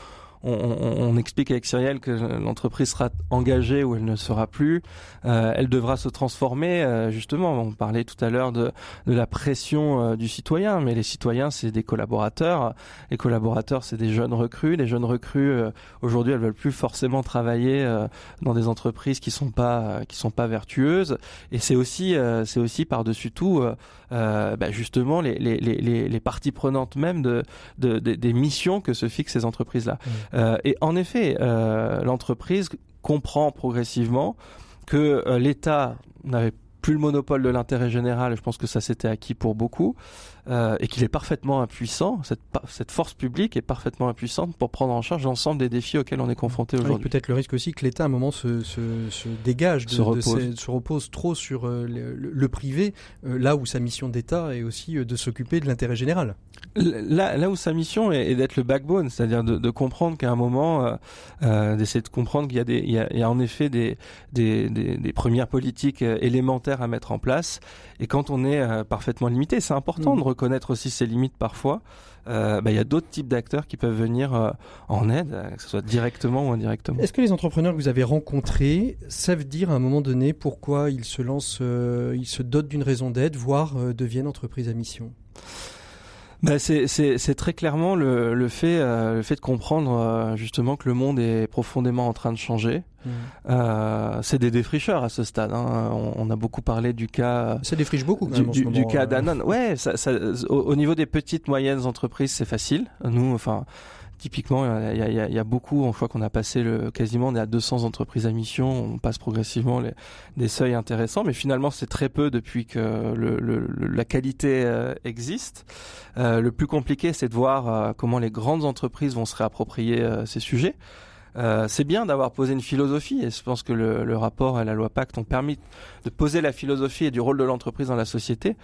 Speaker 6: on, on, explique avec Cyrielle que l'entreprise sera engagée ou elle ne sera plus. Euh, elle devra se transformer, euh, justement. On parlait tout à l'heure de, de, la pression euh, du citoyen, mais les citoyens, c'est des collaborateurs. Les collaborateurs, c'est des jeunes recrues. Les jeunes recrues, aujourd'hui, elles veulent plus forcément travailler dans des entreprises qui sont pas qui sont pas vertueuses. Et c'est aussi c'est aussi par dessus tout, bah, justement, les, les, les, les parties prenantes même de, de, des missions que se fixent ces entreprises-là. Mmh. Euh, et en effet, euh, l'entreprise comprend progressivement que euh, l'État n'avait plus le monopole de l'intérêt général, je pense que ça s'était acquis pour beaucoup, euh, et qu'il est parfaitement impuissant, cette, cette force publique est parfaitement impuissante pour prendre en charge l'ensemble des défis auxquels on est confronté aujourd'hui.
Speaker 2: Peut-être le risque aussi que l'État à un moment se, se, se dégage, de, se, repose. se, repose. trop sur euh, le, le, privé, euh, là où sa mission d'État est aussi de s'occuper de l'intérêt général.
Speaker 6: Là, là où sa mission est, est d'être le backbone, c'est-à-dire de, de, comprendre qu'à un moment, d'essayer de comprendre qu'il y a, des, il y a, il y a en effet des, des, des, des premières politiques élémentaires à mettre en place, et quand on est parfaitement limité, c'est important mm. de reconnaître aussi ses limites parfois. Euh, bah, il y a d'autres types d'acteurs qui peuvent venir euh, en aide, euh, que ce soit directement ou indirectement.
Speaker 2: Est-ce que les entrepreneurs que vous avez rencontrés savent dire à un moment donné pourquoi ils se lancent, ils se dotent d'une raison d'être, voire deviennent entreprise à mission?
Speaker 6: Bah c'est très clairement le, le fait euh, le fait de comprendre euh, justement que le monde est profondément en train de changer. Mmh. Euh, c'est des défricheurs à ce stade. Hein. On, on, a beaucoup parlé du cas.
Speaker 2: Ça défriche beaucoup.
Speaker 6: du,
Speaker 2: du,
Speaker 6: du, cas Danone. Ouais, ça, ça, au, au, niveau des petites moyennes entreprises, c'est facile. Nous, enfin, Typiquement, il y a, y, a, y a, beaucoup, on voit qu'on a passé le, quasiment, on est à 200 entreprises à mission, on passe progressivement les, des seuils intéressants, mais finalement c'est très peu depuis que le, le, la qualité euh, existe. Euh, le plus compliqué, c'est de voir euh, comment les grandes entreprises vont se réapproprier euh, ces sujets. C'est bien d'avoir posé une philosophie et je pense que le, rapport et la loi Pacte ont permis de poser la philosophie et du rôle de l'entreprise dans la société.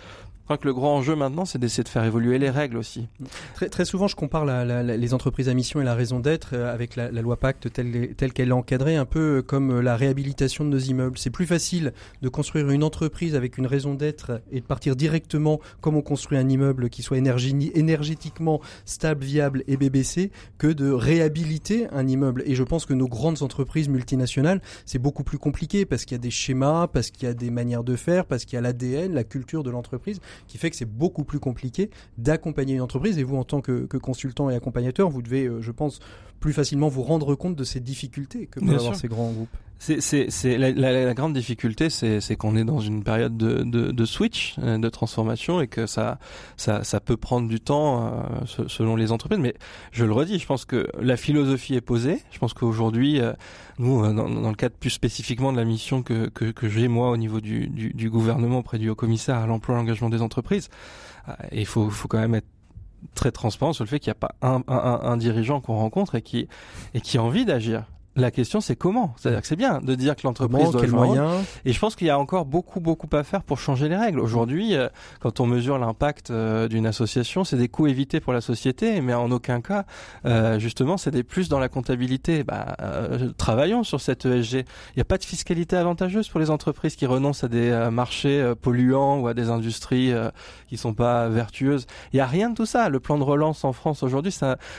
Speaker 6: Je crois que le grand enjeu maintenant, c'est d'essayer de faire évoluer les règles aussi.
Speaker 2: Très, souvent, je compare les entreprises à mission et la raison d'être euh, avec la, loi Pacte telle, telle qu'elle est encadrée, un peu comme euh, la réhabilitation de nos immeubles. C'est plus facile de construire une entreprise avec une raison d'être et de partir directement comme on construit un immeuble qui soit énergie, énergétiquement stable, viable et BBC que de réhabiliter un immeuble. Et je pense que nos grandes entreprises multinationales, c'est beaucoup plus compliqué parce qu'il y a des schémas, parce qu'il y a des manières de faire, parce qu'il y a l'ADN, la culture de l'entreprise qui fait que c'est beaucoup plus compliqué d'accompagner une entreprise. Et vous, en tant que, consultant et accompagnateur, vous devez, euh, je pense, plus facilement vous rendre compte de ces difficultés que peuvent avoir ces grands groupes.
Speaker 6: C'est, la, la, la, grande difficulté, c'est, qu'on est dans une période de, de, de, switch, euh, de transformation, et que ça, ça, ça peut prendre du temps euh, selon les entreprises. Mais je le redis, je pense que la philosophie est posée. Je pense qu'aujourd'hui, euh, nous, dans, dans, le cadre plus spécifiquement de la mission que, que, que j'ai moi au niveau du, du, du, gouvernement auprès du haut commissaire à l'emploi et l'engagement des entreprises, il faut, faut quand même être très transparent sur le fait qu'il n'y a pas un, dirigeant qu'on rencontre et qui, et qui a envie d'agir. La question, c'est comment? C'est-à-dire que c'est bien de dire que l'entreprise doit
Speaker 2: quel moyen
Speaker 6: Et je pense qu'il y a encore beaucoup, beaucoup à faire pour changer les règles. Aujourd'hui, euh, quand on mesure l'impact euh, d'une association, c'est des coûts évités pour la société, mais en aucun cas, euh, justement, c'est des plus dans la comptabilité. Bah, travaillons sur cette ESG. Il n'y a pas de fiscalité avantageuse pour les entreprises qui renoncent à des marchés polluants ou à des industries qui sont pas vertueuses. Il n'y a rien de tout ça. Le plan de relance en France aujourd'hui,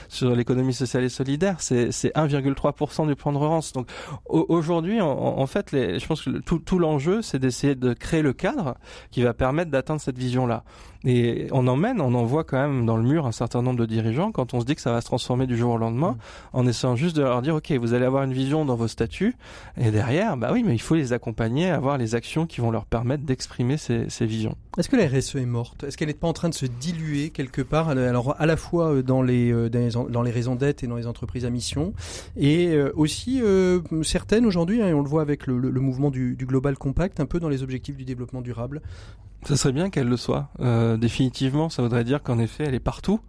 Speaker 6: sur l'économie sociale et solidaire, c'est 1,3% du plan relance. Donc aujourd'hui, en, en, fait, les, je pense que tout, tout l'enjeu, c'est d'essayer de créer le cadre qui va permettre d'atteindre cette vision-là. Et on emmène, on envoie quand même dans le mur un certain nombre de dirigeants quand on se dit que ça va se transformer du jour au lendemain, mmh. en essayant juste de leur dire, OK, vous allez avoir une vision dans vos statuts, et derrière, bah oui, mais il faut les accompagner, avoir les actions qui vont leur permettre d'exprimer ces, ces, visions.
Speaker 2: Est-ce que la RSE est morte? Est-ce qu'elle n'est pas en train de se diluer quelque part Alors, à la fois euh, dans les, euh, dans les, raisons d'être et dans les entreprises à mission, et euh, aussi certaines aujourd'hui, hein, on le voit avec le, mouvement du Global Compact, un peu dans les objectifs du développement durable.
Speaker 6: Ça serait bien qu'elle le soit. Euh, définitivement, ça voudrait dire qu'en effet, elle est partout,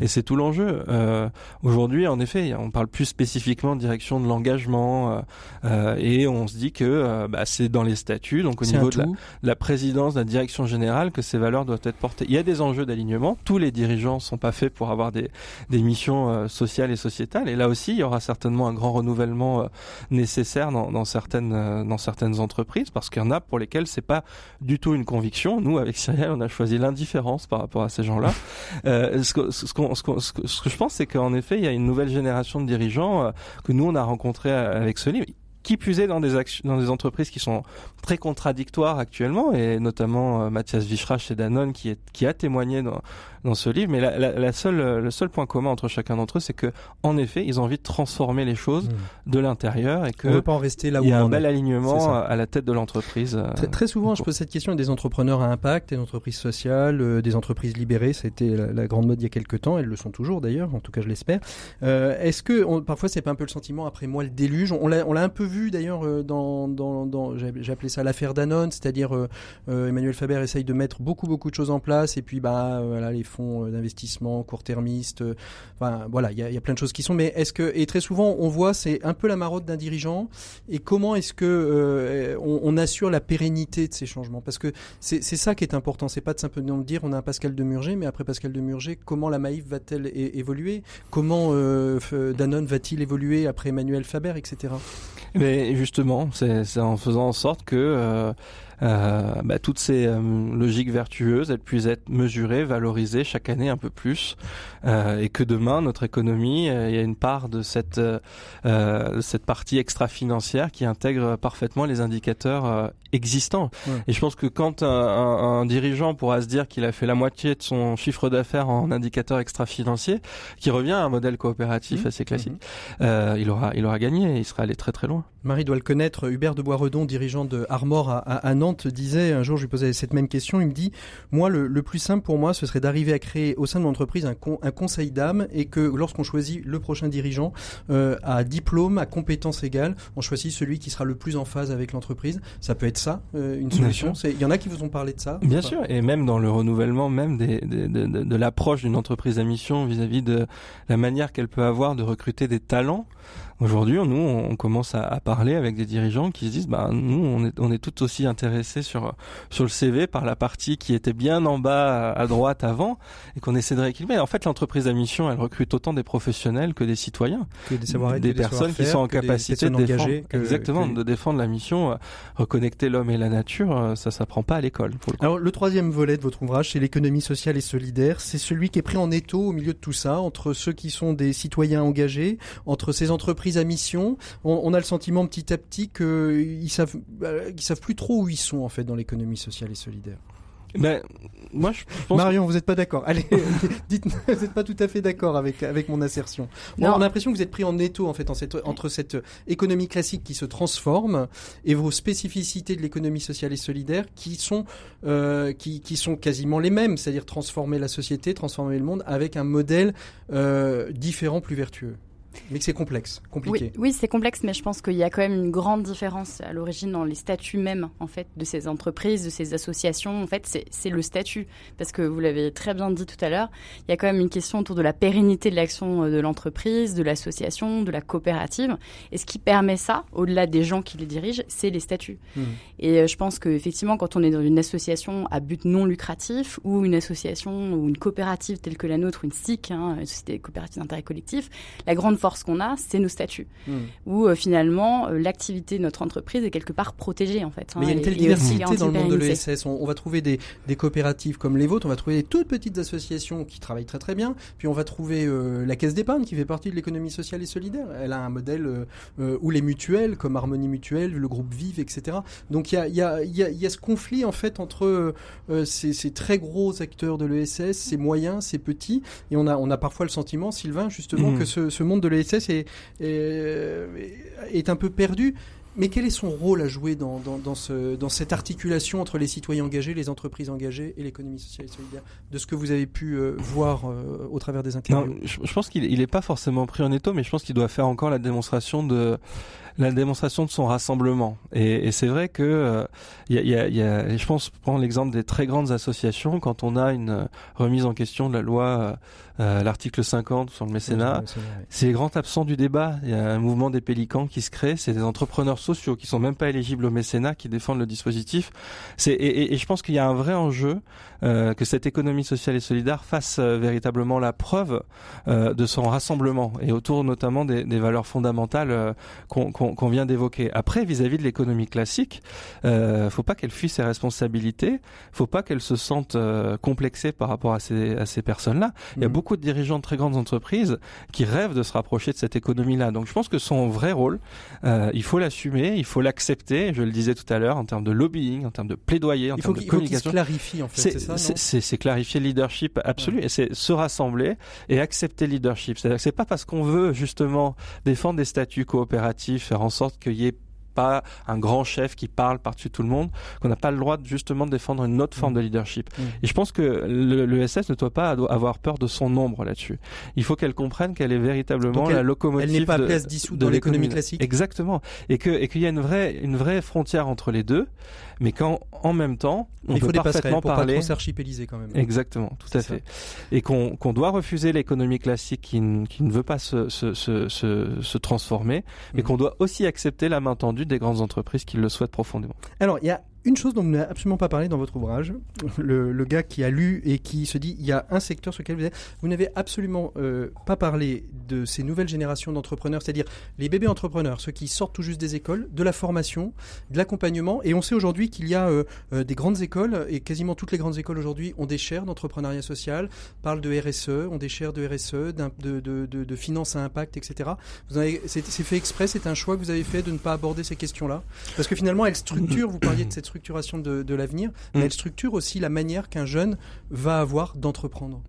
Speaker 6: et c'est tout l'enjeu. Euh, Aujourd'hui, en effet, on parle plus spécifiquement de direction de l'engagement, euh, euh et on se dit que euh, bah, c'est dans les statuts, donc au niveau de la, la, présidence, de la direction générale, que ces valeurs doivent être portées. Il y a des enjeux d'alignement. Tous les dirigeants sont pas faits pour avoir des, des missions euh, sociales et sociétales, et là aussi, il y aura certainement un grand renouvellement nécessaire dans, dans certaines dans certaines entreprises, parce qu'il y en a pour lesquelles c'est pas du tout une conviction nous, avec Cyrielle, on a choisi l'indifférence par rapport à ces gens-là. euh, ce, que, ce, ce, ce, ce, que je pense, c'est qu'en effet, il y a une nouvelle génération de dirigeants euh, que nous, on a rencontré avec ce livre qui plus est dans des, dans des entreprises qui sont très contradictoires actuellement, et notamment euh, Mathias Vichra chez Danone qui, est, qui a témoigné dans, dans ce livre. Mais la, la, la seule, le seul point commun entre chacun d'entre eux, c'est que en effet, ils ont envie de transformer les choses mmh. de l'intérieur et que
Speaker 2: veut pas en rester là où
Speaker 6: il y a un bel est. alignement à la tête de l'entreprise.
Speaker 2: Euh, très, très, souvent, je pose cette question à des entrepreneurs à impact, des entreprises sociales, euh, des entreprises libérées. C'était la, la, grande mode il y a quelques temps. Elles le sont toujours d'ailleurs, en tout cas je l'espère. Euh, Est-ce que on, parfois c'est pas un peu le sentiment après moi le déluge On l'a un peu vu d'ailleurs dans, dans, dans j'ai appelé ça l'affaire Danone, c'est-à-dire Emmanuel Faber essaye de mettre beaucoup beaucoup de choses en place et puis bah voilà les fonds d'investissement court-termistes, enfin voilà il y a, plein de choses qui sont. Mais est-ce que et très souvent on voit c'est un peu la marotte d'un dirigeant et comment est-ce que on, on, assure la pérennité de ces changements? Parce que c'est ça qui est important, c'est pas de simplement dire on a un Pascal de Murger, mais après Pascal de Murger, comment la Maïf va-t-elle évoluer? Comment euh, Danone va-t-il évoluer après Emmanuel Faber, etc.
Speaker 6: Mais justement, c'est en faisant en sorte que euh, euh, bah, toutes ces euh, logiques vertueuses, elles puissent être mesurées, valorisées chaque année un peu plus, euh, et que demain notre économie, il y a une part de cette cette partie extra-financière qui intègre parfaitement les indicateurs existants. Et je pense que quand un, un, dirigeant pourra se dire qu'il a fait la moitié de son chiffre d'affaires en indicateurs extra-financiers, qui revient à un modèle coopératif mmh. assez classique, mmh. il aura il aura gagné, et il sera allé très très loin.
Speaker 2: Marie doit le connaître, Hubert de Boisredon, dirigeant de Armor à, à, Nantes, disait, un jour je lui posais cette même question, il me dit, moi le, plus simple pour moi ce serait d'arriver à créer au sein de l'entreprise un, un, conseil d'âme et que lorsqu'on choisit le prochain dirigeant euh, à diplôme, à compétences égales, on choisit celui qui sera le plus en phase avec l'entreprise. Ça peut être ça, euh, une solution. Il y en a qui vous ont parlé de ça
Speaker 6: Bien sûr, et même dans le renouvellement même des, de, de, de, de l'approche d'une entreprise à mission vis-à-vis de la manière qu'elle peut avoir de recruter des talents. Aujourd'hui, nous, on commence à, à, parler avec des dirigeants qui se disent, bah, nous, on est, on est tout aussi intéressés sur sur le CV par la partie qui était bien en bas à droite avant et qu'on essaie de rééquilibrer. En fait, l'entreprise à mission, elle recrute autant des professionnels que des citoyens,
Speaker 2: que des, savoir
Speaker 6: des, personnes qui sont en capacité de défendre, exactement, de défendre la mission, euh, reconnecter l'homme et la nature. Euh, ça s'apprend pas à l'école.
Speaker 2: Alors, le troisième volet de votre ouvrage, c'est l'économie sociale et solidaire. C'est celui qui est pris en étau au milieu de tout ça, entre ceux qui sont des citoyens engagés, entre ces entreprises à mission, on, a le sentiment petit à petit qu'ils savent, euh, savent plus trop où ils sont en fait dans l'économie sociale et solidaire.
Speaker 6: Ben, moi, je pense
Speaker 2: Marion, vous n'êtes pas d'accord. Allez, dites, vous n'êtes pas tout à fait d'accord avec avec mon assertion. on a l'impression que vous êtes pris en étau en fait entre cette économie classique qui se transforme et vos spécificités de l'économie sociale et solidaire qui sont euh, qui, qui sont quasiment les mêmes, c'est-à-dire transformer la société, transformer le monde avec un modèle euh, différent, plus vertueux. Mais que c'est complexe, compliqué.
Speaker 1: Oui, c'est complexe, mais je pense qu'il y a quand même une grande différence à l'origine dans les statuts même, en fait, de ces entreprises, de ces associations. En fait, c'est le statut. Parce que vous l'avez très bien dit tout à l'heure, il y a quand même une question autour de la pérennité de l'action euh, de l'entreprise, de l'association, de la coopérative. Et ce qui permet ça, au-delà des gens qui les dirigent, c'est les statuts. Mmh. Et euh, je pense qu'effectivement, quand on est dans une association à but non lucratif, ou une association ou une coopérative telle que la nôtre, une SIC, hein, une société coopérative d'intérêt collectif, la grande force qu'on a, c'est nos statuts, hmm. où euh, finalement euh, l'activité de notre entreprise est quelque part protégée en fait.
Speaker 2: Hein, Mais il y a une telle diversité dans le monde de l'ESS. On, va trouver des, coopératives comme les vôtres, on va trouver des toutes petites associations qui travaillent très très bien, puis on va trouver euh, la Caisse d'épargne qui fait partie de l'économie sociale et solidaire. Elle a un modèle où les mutuelles, comme Harmonie Mutuelle, le groupe Vive, etc. Donc il y a, y, a, y, a, y a, ce conflit en fait entre ces, ces, très gros acteurs de l'ESS, ces moyens, ces petits, et on a, on a parfois le sentiment, Sylvain, justement, mmh. que ce, ce monde de l'ESS est, est, un peu perdu. Mais quel est son rôle à jouer dans, dans, ce, dans cette articulation entre les citoyens engagés, les entreprises engagées et l'économie sociale et solidaire? De ce que vous avez pu euh, voir euh, au travers des interviews
Speaker 6: je, je, pense qu'il n'est pas forcément pris en étau, mais je pense qu'il doit faire encore la démonstration de la démonstration de son rassemblement. Et, et c'est vrai que il euh, y, a, y, a, je pense prendre l'exemple des très grandes associations quand on a une euh, remise en question de la loi, euh, euh l'article 50 sur le mécénat, c'est les grands absents du débat. Il y a un mouvement des pélicans qui se crée, c'est des entrepreneurs sociaux qui sont même pas éligibles au mécénat qui défendent le dispositif. C'est et, et, je pense qu'il y a un vrai enjeu euh, que cette économie sociale et solidaire fasse véritablement la preuve de son rassemblement et autour notamment des, des valeurs fondamentales qu'on qu'on vient d'évoquer. Après, vis-à-vis de l'économie classique, euh, faut pas qu'elle fuit ses responsabilités, faut pas qu'elle se sente euh, complexée par rapport à ces, à ces personnes-là. Il y a mhm. beaucoup de dirigeants de très grandes entreprises qui rêvent de se rapprocher de cette économie-là. Donc je pense que son vrai rôle, euh, il faut l'assumer, il faut l'accepter, je le disais tout à l'heure, en termes de lobbying, en termes de plaidoyer, en termes de communication.
Speaker 2: Il faut clarifie en fait, C'est
Speaker 6: clarifier le leadership absolu et c'est se rassembler et accepter le leadership. C'est-à-dire que c'est pas parce qu'on veut justement défendre des statuts coopératifs faire en sorte qu'il y ait pas un grand chef qui parle par-dessus tout le monde, qu'on n'a pas le droit justement de défendre une autre forme de leadership. Et je pense que l'ESS ne doit pas avoir peur de son nombre là-dessus. Il faut qu'elle comprenne qu'elle est véritablement la locomotive.
Speaker 2: Elle n'est pas place dissoute dans l'économie classique.
Speaker 6: Exactement. Et que et qu'il y a une vraie une vraie frontière entre les deux, mais qu'en en même temps, on
Speaker 2: il
Speaker 6: faut
Speaker 2: peut
Speaker 6: parfaitement
Speaker 2: pour
Speaker 6: parler.
Speaker 2: S'archipéliser quand même.
Speaker 6: Exactement, tout à fait. Et qu'on qu'on doit refuser l'économie classique qui, qui, ne veut pas se, se, se, se transformer, mais mmh. qu'on doit aussi accepter la main tendue des grandes entreprises qui le souhaitent profondément.
Speaker 2: Une chose dont vous n'avez absolument pas parlé dans votre ouvrage, le, gars qui a lu et qui se dit il y a un secteur sur lequel vous êtes, vous n'avez absolument euh, pas parlé de ces nouvelles générations d'entrepreneurs, c'est-à-dire les bébés entrepreneurs, ceux qui sortent tout juste des écoles, de la formation, de l'accompagnement. Et on sait aujourd'hui qu'il y a euh, euh, des grandes écoles, et quasiment toutes les grandes écoles aujourd'hui ont des chaires d'entrepreneuriat social, parlent de RSE, ont des chaires de RSE, de, de, finances à impact, etc. C'est, fait exprès, c'est un choix que vous avez fait de ne pas aborder ces questions-là? Parce que finalement, elles structurent, vous parliez de cette structure structuration de, de l'avenir, mais mm. elle structure aussi la manière qu'un jeune va avoir d'entreprendre.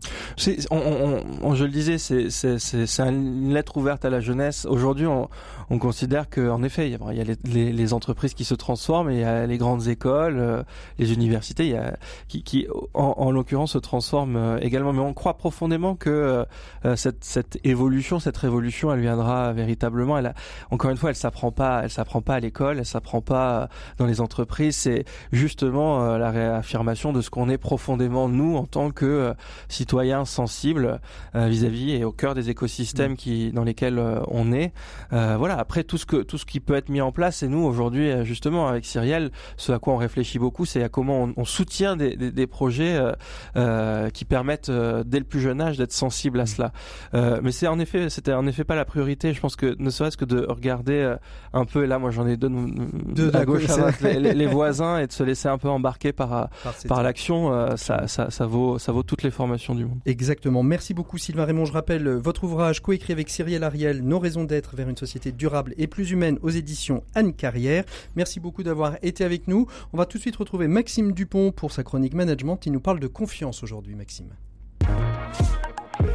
Speaker 6: On, on, je le disais, c'est une lettre ouverte à la jeunesse. Aujourd'hui, on, on, considère qu'en effet, il y a, il y a les, les, entreprises qui se transforment, et il y a les grandes écoles, euh, les universités, il y a, qui, qui en, en l'occurrence, se transforment euh, également. Mais on croit profondément que euh, cette, cette évolution, cette révolution, elle viendra véritablement. Elle a, encore une fois, elle s'apprend pas, elle s'apprend pas à l'école, elle s'apprend pas dans les entreprises. C'est justement euh, la réaffirmation de ce qu'on est profondément nous en tant que euh, citoyens sensibles euh, vis-à-vis et au cœur des écosystèmes mm. qui dans lesquels on est. voilà. Après tout ce que tout ce qui peut être mis en place, et nous aujourd'hui justement avec Cyrielle, ce à quoi on réfléchit beaucoup, c'est à comment on, soutient des, des, des projets qui permettent dès le plus jeune âge d'être sensible à mm. cela. mais c'est en effet c'était en effet pas la priorité. Je pense que ne serait-ce que de regarder un peu, et là moi j'en ai deux, de, à gauche à droite, les, les voisins et de se laisser un peu embarquer par, par, l'action, euh, ça, ça, ça, vaut, ça vaut toutes les formations du monde.
Speaker 2: Exactement. Merci beaucoup Sylvain Raymond. Je rappelle euh, votre ouvrage coécrit avec Cyrielle Ariel, Nos raisons d'être vers une société durable et plus humaine aux éditions Anne Carrière. Merci beaucoup d'avoir été avec nous. On va tout de suite retrouver Maxime Dupont pour sa chronique management. Il nous parle de confiance aujourd'hui, Maxime.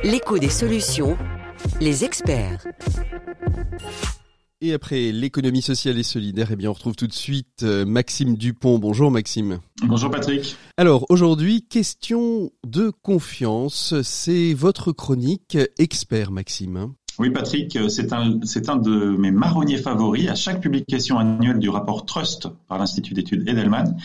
Speaker 3: L'écho des solutions, les experts.
Speaker 7: Et après l'économie sociale et solidaire, eh bien, on retrouve tout de suite euh, Maxime Dupont. Bonjour Maxime.
Speaker 8: Bonjour Patrick.
Speaker 7: Alors aujourd'hui, question de confiance. C'est votre chronique expert Maxime.
Speaker 8: Oui, Patrick, euh, c'est un, c'est un de mes marronniers favoris à chaque publication annuelle du rapport Trust par l'Institut d'études Edelman,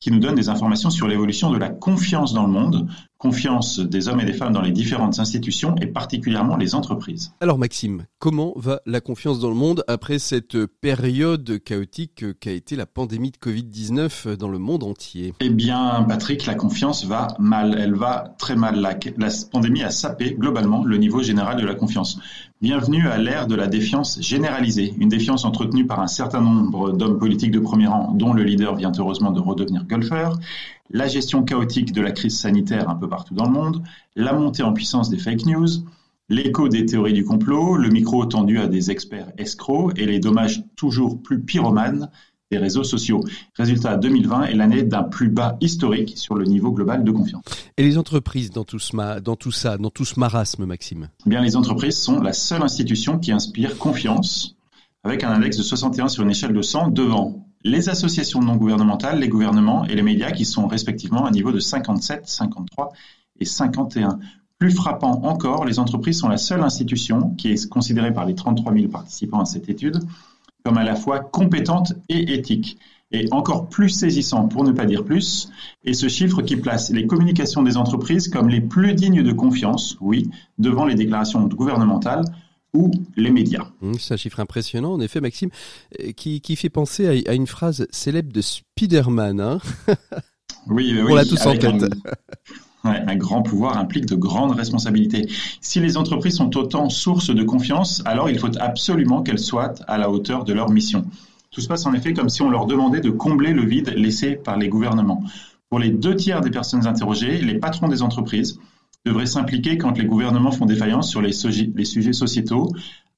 Speaker 8: qui nous donne des informations sur l'évolution de la confiance dans le monde, confiance des hommes et des femmes dans les différentes institutions et particulièrement les entreprises.
Speaker 7: Alors Maxime, comment va la confiance dans le monde après cette période chaotique qu'a été la pandémie de Covid-19 dans le monde entier?
Speaker 8: Eh bien Patrick, la confiance va mal, elle va très mal. La, la pandémie a sapé globalement le niveau général de la confiance. Bienvenue à l'ère de la défiance généralisée, une défiance entretenue par un certain nombre d'hommes politiques de premier rang, dont le leader vient heureusement de redevenir golfeur, la gestion chaotique de la crise sanitaire un peu partout dans le monde, la montée en puissance des fake news, l'écho des théories du complot, le micro tendu à des experts escrocs et les dommages toujours plus pyromanes des réseaux sociaux. Résultat, 2020 est l'année d'un plus bas historique sur le niveau global de confiance.
Speaker 7: Et les entreprises dans tout, ce, dans tout ça, dans tout ce marasme, Maxime?
Speaker 8: Eh Bien, les entreprises sont la seule institution qui inspire confiance, avec un index de 61 sur une échelle de 100 devant les associations non gouvernementales, les gouvernements et les médias qui sont respectivement à niveau de 57, 53 et 51. Plus frappant encore, les entreprises sont la seule institution qui est considérée par les 33 000 participants à cette étude comme à la fois compétente et éthique. Et encore plus saisissant, pour ne pas dire plus, est ce chiffre qui place les communications des entreprises comme les plus dignes de confiance, oui, devant les déclarations gouvernementales ou les médias.
Speaker 7: Mmh, c'est un chiffre impressionnant, en effet, Maxime, euh, qui, fait penser à, une phrase célèbre de Spider-Man. Hein
Speaker 8: oui, oui,
Speaker 7: On l'a tous en tête.
Speaker 8: un grand pouvoir implique de grandes responsabilités. Si les entreprises sont autant source de confiance, alors il faut absolument qu'elles soient à la hauteur de leur mission. Tout se passe en effet comme si on leur demandait de combler le vide laissé par les gouvernements. Pour les deux tiers des personnes interrogées, les patrons des entreprises devraient s'impliquer quand les gouvernements font défaillance sur les, sujets sociétaux,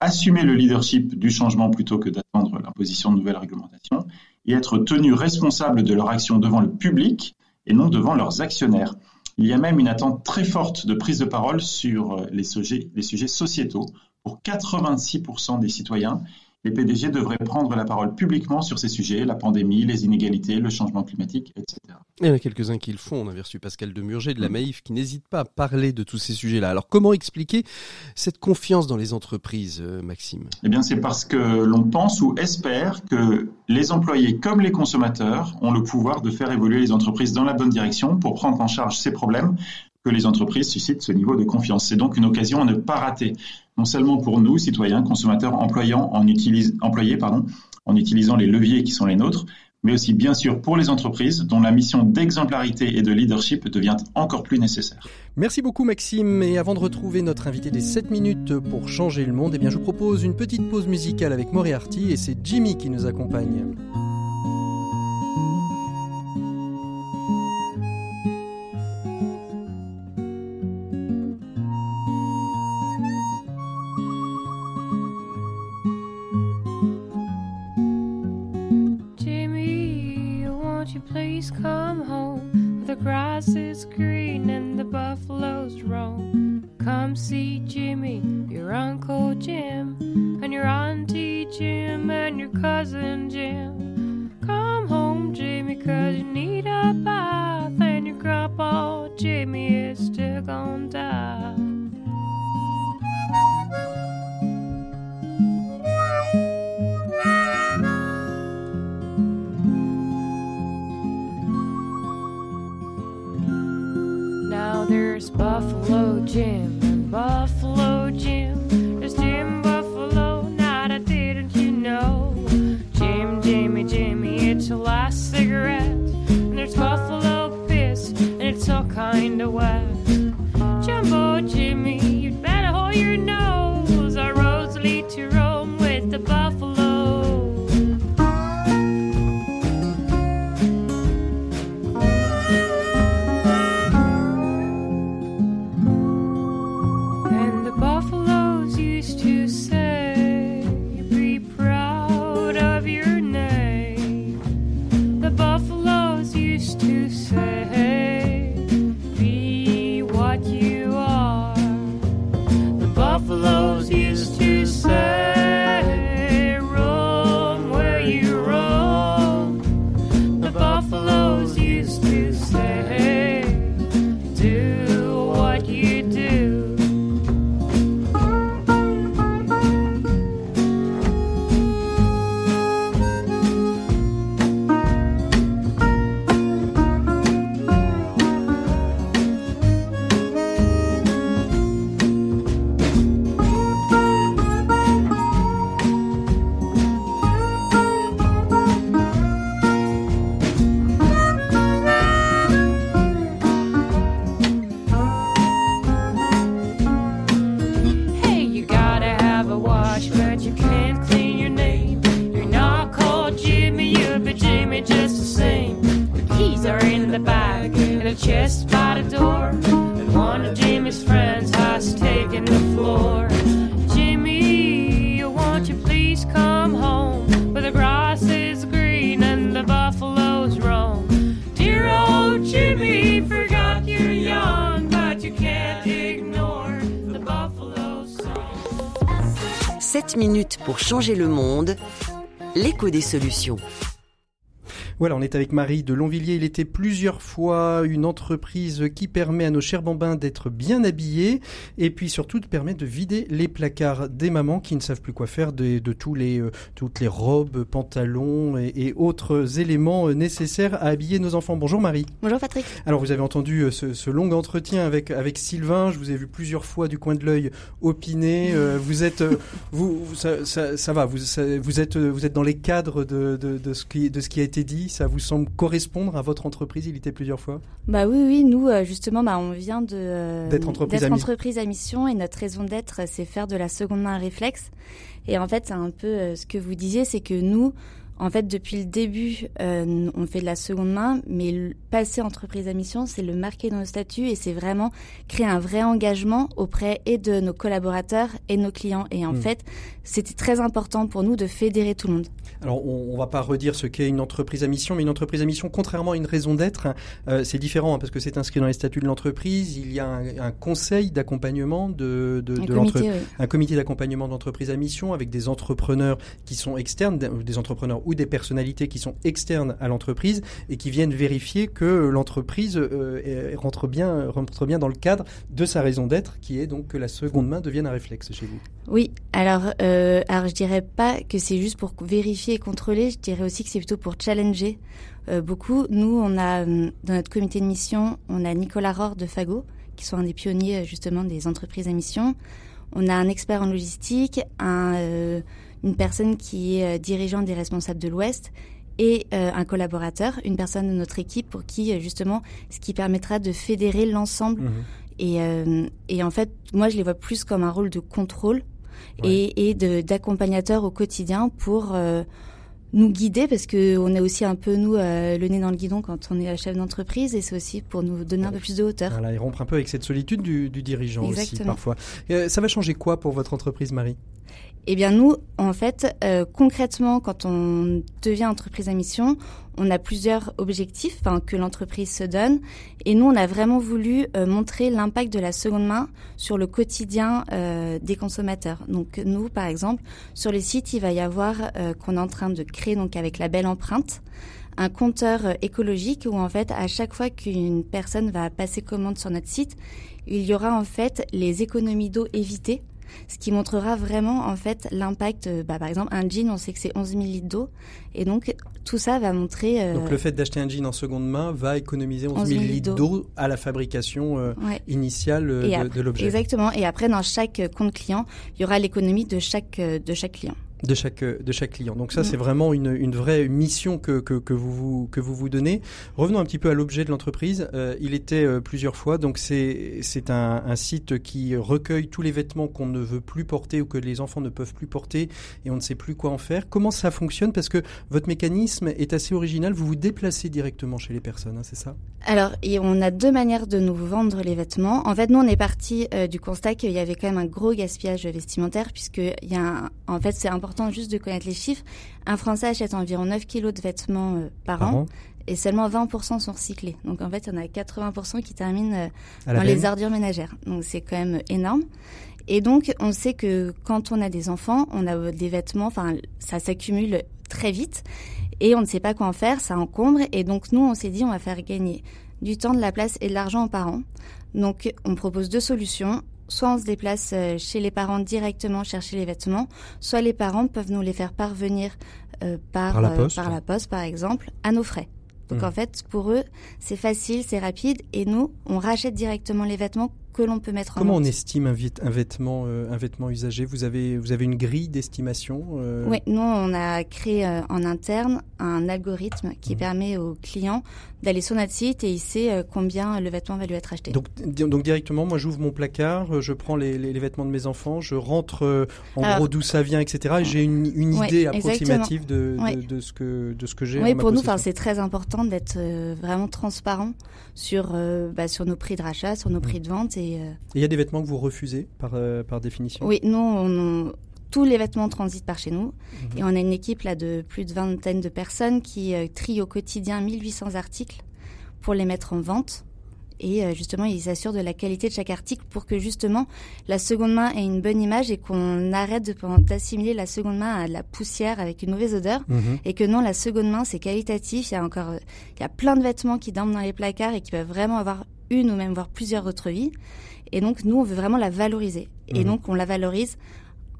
Speaker 8: assumer le leadership du changement plutôt que d'attendre l'imposition de nouvelles réglementations, et être tenus responsables de leur action devant le public et non devant leurs actionnaires. Il y a même une attente très forte de prise de parole sur euh, les sujets sociétaux pour 86% des citoyens. Les PDG devraient prendre la parole publiquement sur ces sujets, la pandémie, les inégalités, le changement climatique, etc.
Speaker 7: Il y en a quelques-uns qui le font. On avait reçu Pascal Demurger de la Maïf qui n'hésite pas à parler de tous ces sujets-là. Alors comment expliquer cette confiance dans les entreprises, euh, Maxime?
Speaker 8: Eh bien c'est parce que l'on pense ou espère que les employés comme les consommateurs ont le pouvoir de faire évoluer les entreprises dans la bonne direction pour prendre en charge ces problèmes que les entreprises suscitent ce niveau de confiance. C'est donc une occasion à ne pas rater, non seulement pour nous, citoyens, consommateurs, employants, employés, pardon, en utilisant les leviers qui sont les nôtres, mais aussi bien sûr pour les entreprises dont la mission d'exemplarité et de leadership devient encore plus nécessaire.
Speaker 9: Merci beaucoup Maxime et avant de retrouver notre invité des 7 minutes pour changer le monde, eh bien je vous propose une petite pause musicale avec Moriarty et c'est Jimmy qui nous accompagne. There's Buffalo Jim and Buffalo Jim.
Speaker 3: Pour changer le monde, l'écho des solutions.
Speaker 9: Voilà, on est avec Marie de Longvilliers. Il était plusieurs fois une entreprise qui permet à nos chers bambins d'être bien habillés et puis surtout permet de vider les placards des mamans qui ne savent plus quoi faire de, tous les, euh, toutes les robes, pantalons et, autres éléments euh, nécessaires à habiller nos enfants. Bonjour Marie.
Speaker 10: Bonjour Patrick.
Speaker 9: Alors vous avez entendu euh, ce, long entretien avec, avec Sylvain. Je vous ai vu plusieurs fois du coin de l'œil opiner. vous êtes, vous, ça, va, vous, vous, êtes, vous êtes dans les cadres de, de, ce qui, de ce qui a été dit ça vous semble correspondre à votre entreprise Il était plusieurs fois
Speaker 10: Bah oui, oui. Nous, euh, justement, bah, on vient de
Speaker 9: euh, d'être entreprise,
Speaker 10: entreprise, à mission et notre raison d'être, c'est faire de la seconde main réflexe. Et en fait, c'est un peu euh, ce que vous disiez, c'est que nous, En fait, depuis le début, euh, on fait de la seconde main, mais passer entreprise à mission, c'est le marquer dans le statut et c'est vraiment créer un vrai engagement auprès et de nos collaborateurs et nos clients. Et en hmm. fait, c'était très important pour nous de fédérer tout le monde.
Speaker 2: Alors, on, ne va pas redire ce qu'est une entreprise à mission, mais une entreprise à mission, contrairement à une raison d'être, euh, c'est différent hein, parce que c'est inscrit dans les statuts de l'entreprise. Il y a un, conseil d'accompagnement de, de, l'entreprise, un comité d'accompagnement d'entreprise à mission avec des entrepreneurs qui sont externes, des entrepreneurs ou des personnalités qui sont externes à l'entreprise et qui viennent vérifier que l'entreprise euh, rentre bien, rentre bien dans le cadre de sa raison d'être, qui est donc que la seconde main devienne un réflexe chez vous.
Speaker 10: Oui, alors, euh, alors je dirais pas que c'est juste pour vérifier et contrôler, je dirais aussi que c'est plutôt pour challenger euh, beaucoup. Nous, on a dans notre comité de mission, on a Nicolas Rohr de Fago, qui sont un des pionniers justement des entreprises à mission. On a un expert en logistique, un une personne qui est euh, dirigeante des responsables de l'Ouest et euh, un collaborateur, une personne de notre équipe pour qui euh, justement ce qui permettra de fédérer l'ensemble. Mhm. Et, et, en fait, moi je les vois plus comme un rôle de contrôle et, et d'accompagnateur au quotidien pour nous guider parce que on est aussi un peu nous le nez dans le guidon quand on est chef d'entreprise et c'est aussi pour nous donner un peu plus de hauteur.
Speaker 2: Voilà, et rompre un peu avec cette solitude du, du dirigeant aussi parfois. ça va changer quoi pour votre entreprise, Marie?
Speaker 10: Eh bien nous, en fait, euh, concrètement, quand on devient entreprise à mission, on a plusieurs objectifs que l'entreprise se donne. Et nous, on a vraiment voulu euh, montrer l'impact de la seconde main sur le quotidien euh, des consommateurs. Donc nous, par exemple, sur les sites, il va y avoir qu'on est en train de créer, avec la belle empreinte, un compteur écologique où en fait, à chaque fois qu'une personne va passer commande sur notre site, il y aura en fait les économies d'eau évitées ce qui montrera vraiment en fait l'impact. Euh, bah, par exemple, un jean, on sait que c'est 11 000 litres d'eau, et donc tout ça va montrer.
Speaker 2: Euh, donc le fait d'acheter un jean en seconde main va économiser 11 000 litres d'eau à la fabrication euh, initiale de, l'objet.
Speaker 10: Exactement. Et après, dans chaque compte client, il y aura l'économie de chaque de chaque client
Speaker 2: de chaque de chaque client. Donc ça, c'est vraiment une, une vraie mission que, que, que, vous, vous que vous vous donnez. Revenons un petit peu à l'objet de l'entreprise. Euh, il était euh, plusieurs fois. Donc c'est c'est un, un, site qui recueille tous les vêtements qu'on ne veut plus porter ou que les enfants ne peuvent plus porter et on ne sait plus quoi en faire. Comment ça fonctionne? Parce que votre mécanisme est assez original. Vous vous déplacez directement chez les personnes, hein, c'est ça?
Speaker 10: Alors, et on a deux manières de nous vendre les vêtements. En fait, nous, on est parti euh, du constat qu'il y avait quand même un gros gaspillage vestimentaire puisque il y a un, en fait c'est important important juste de connaître les chiffres. Un Français achète environ 9 kilos de vêtements euh, par, an, et seulement 20% sont recyclés. Donc en fait, il y en a 80% qui terminent euh, dans les ordures ménagères. Donc c'est quand même énorme. Et donc on sait que quand on a des enfants, on a euh, des vêtements, enfin ça s'accumule très vite et on ne sait pas quoi en faire, ça encombre. Et donc nous, on s'est dit on va faire gagner du temps, de la place et de l'argent aux parents. Donc on propose deux solutions soit on se déplace euh, chez les parents directement chercher les vêtements, soit les parents peuvent nous les faire parvenir euh, par, par, la euh, par, la poste, par exemple, à nos frais. Donc mmh. en fait, pour eux, c'est facile, c'est rapide, et nous, on rachète directement les vêtements que l'on peut mettre
Speaker 2: en Comment on estime un, un vêtement, un vêtement usagé? Vous avez, vous avez une grille d'estimation
Speaker 10: Oui, nous, on a créé en interne un algorithme qui mmh. permet aux clients d'aller sur notre site et il sait euh, combien le vêtement va lui être acheté.
Speaker 2: Donc, donc directement, moi j'ouvre mon placard, euh, je prends les, les, vêtements de mes enfants, je rentre euh, en gros d'où ça vient, etc. Et j'ai une, une idée approximative de, de, ce que, de ce que j'ai.
Speaker 10: Oui, pour nous, c'est très important d'être vraiment transparent sur, bah, sur nos prix de rachat, sur nos mmh. prix de vente. Et
Speaker 2: il y a des vêtements que vous refusez par, par définition?
Speaker 10: Oui, nous, on, tous les vêtements transitent par chez nous. Mhm. Et on a une équipe là de plus de vingtaine de personnes qui euh, trient au quotidien 1800 articles pour les mettre en vente. Et euh, justement, ils s'assurent de la qualité de chaque article pour que justement la seconde main ait une bonne image et qu'on arrête d'assimiler la seconde main à de la poussière avec une mauvaise odeur. Mhm. Et que non, la seconde main, c'est qualitatif. Il y a encore, il y a plein de vêtements qui dorment dans les placards et qui peuvent vraiment avoir une ou même voir plusieurs autres vies. Et donc, nous, on veut vraiment la valoriser. Et mhm. donc, on la valorise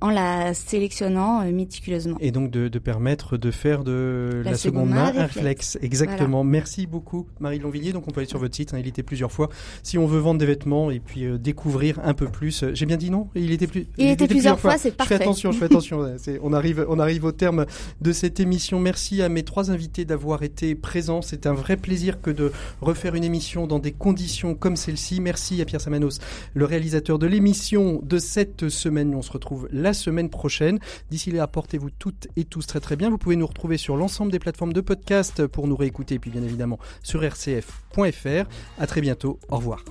Speaker 10: en la sélectionnant euh, méticuleusement.
Speaker 2: Et donc de, de, permettre de faire de la, seconde, main un réflexe. Exactement. Merci beaucoup Marie Longvilliers. Donc on peut aller sur votre site, hein, il était plusieurs fois. Si on veut vendre des vêtements et puis euh, découvrir un peu plus, euh, j'ai bien dit non?
Speaker 10: Il était plus. Il, était, plusieurs, fois, c'est parfait.
Speaker 2: Je fais attention, je fais attention. on arrive, on arrive au terme de cette émission. Merci à mes trois invités d'avoir été présents. C'est un vrai plaisir que de refaire une émission dans des conditions comme celle-ci. Merci à Pierre Samanos, le réalisateur de l'émission de cette semaine. On se retrouve la la semaine prochaine. D'ici là, portez-vous toutes et tous très très bien. Vous pouvez nous retrouver sur l'ensemble des plateformes de podcast pour nous réécouter, et puis bien évidemment sur rcf.fr. À très bientôt. Au revoir.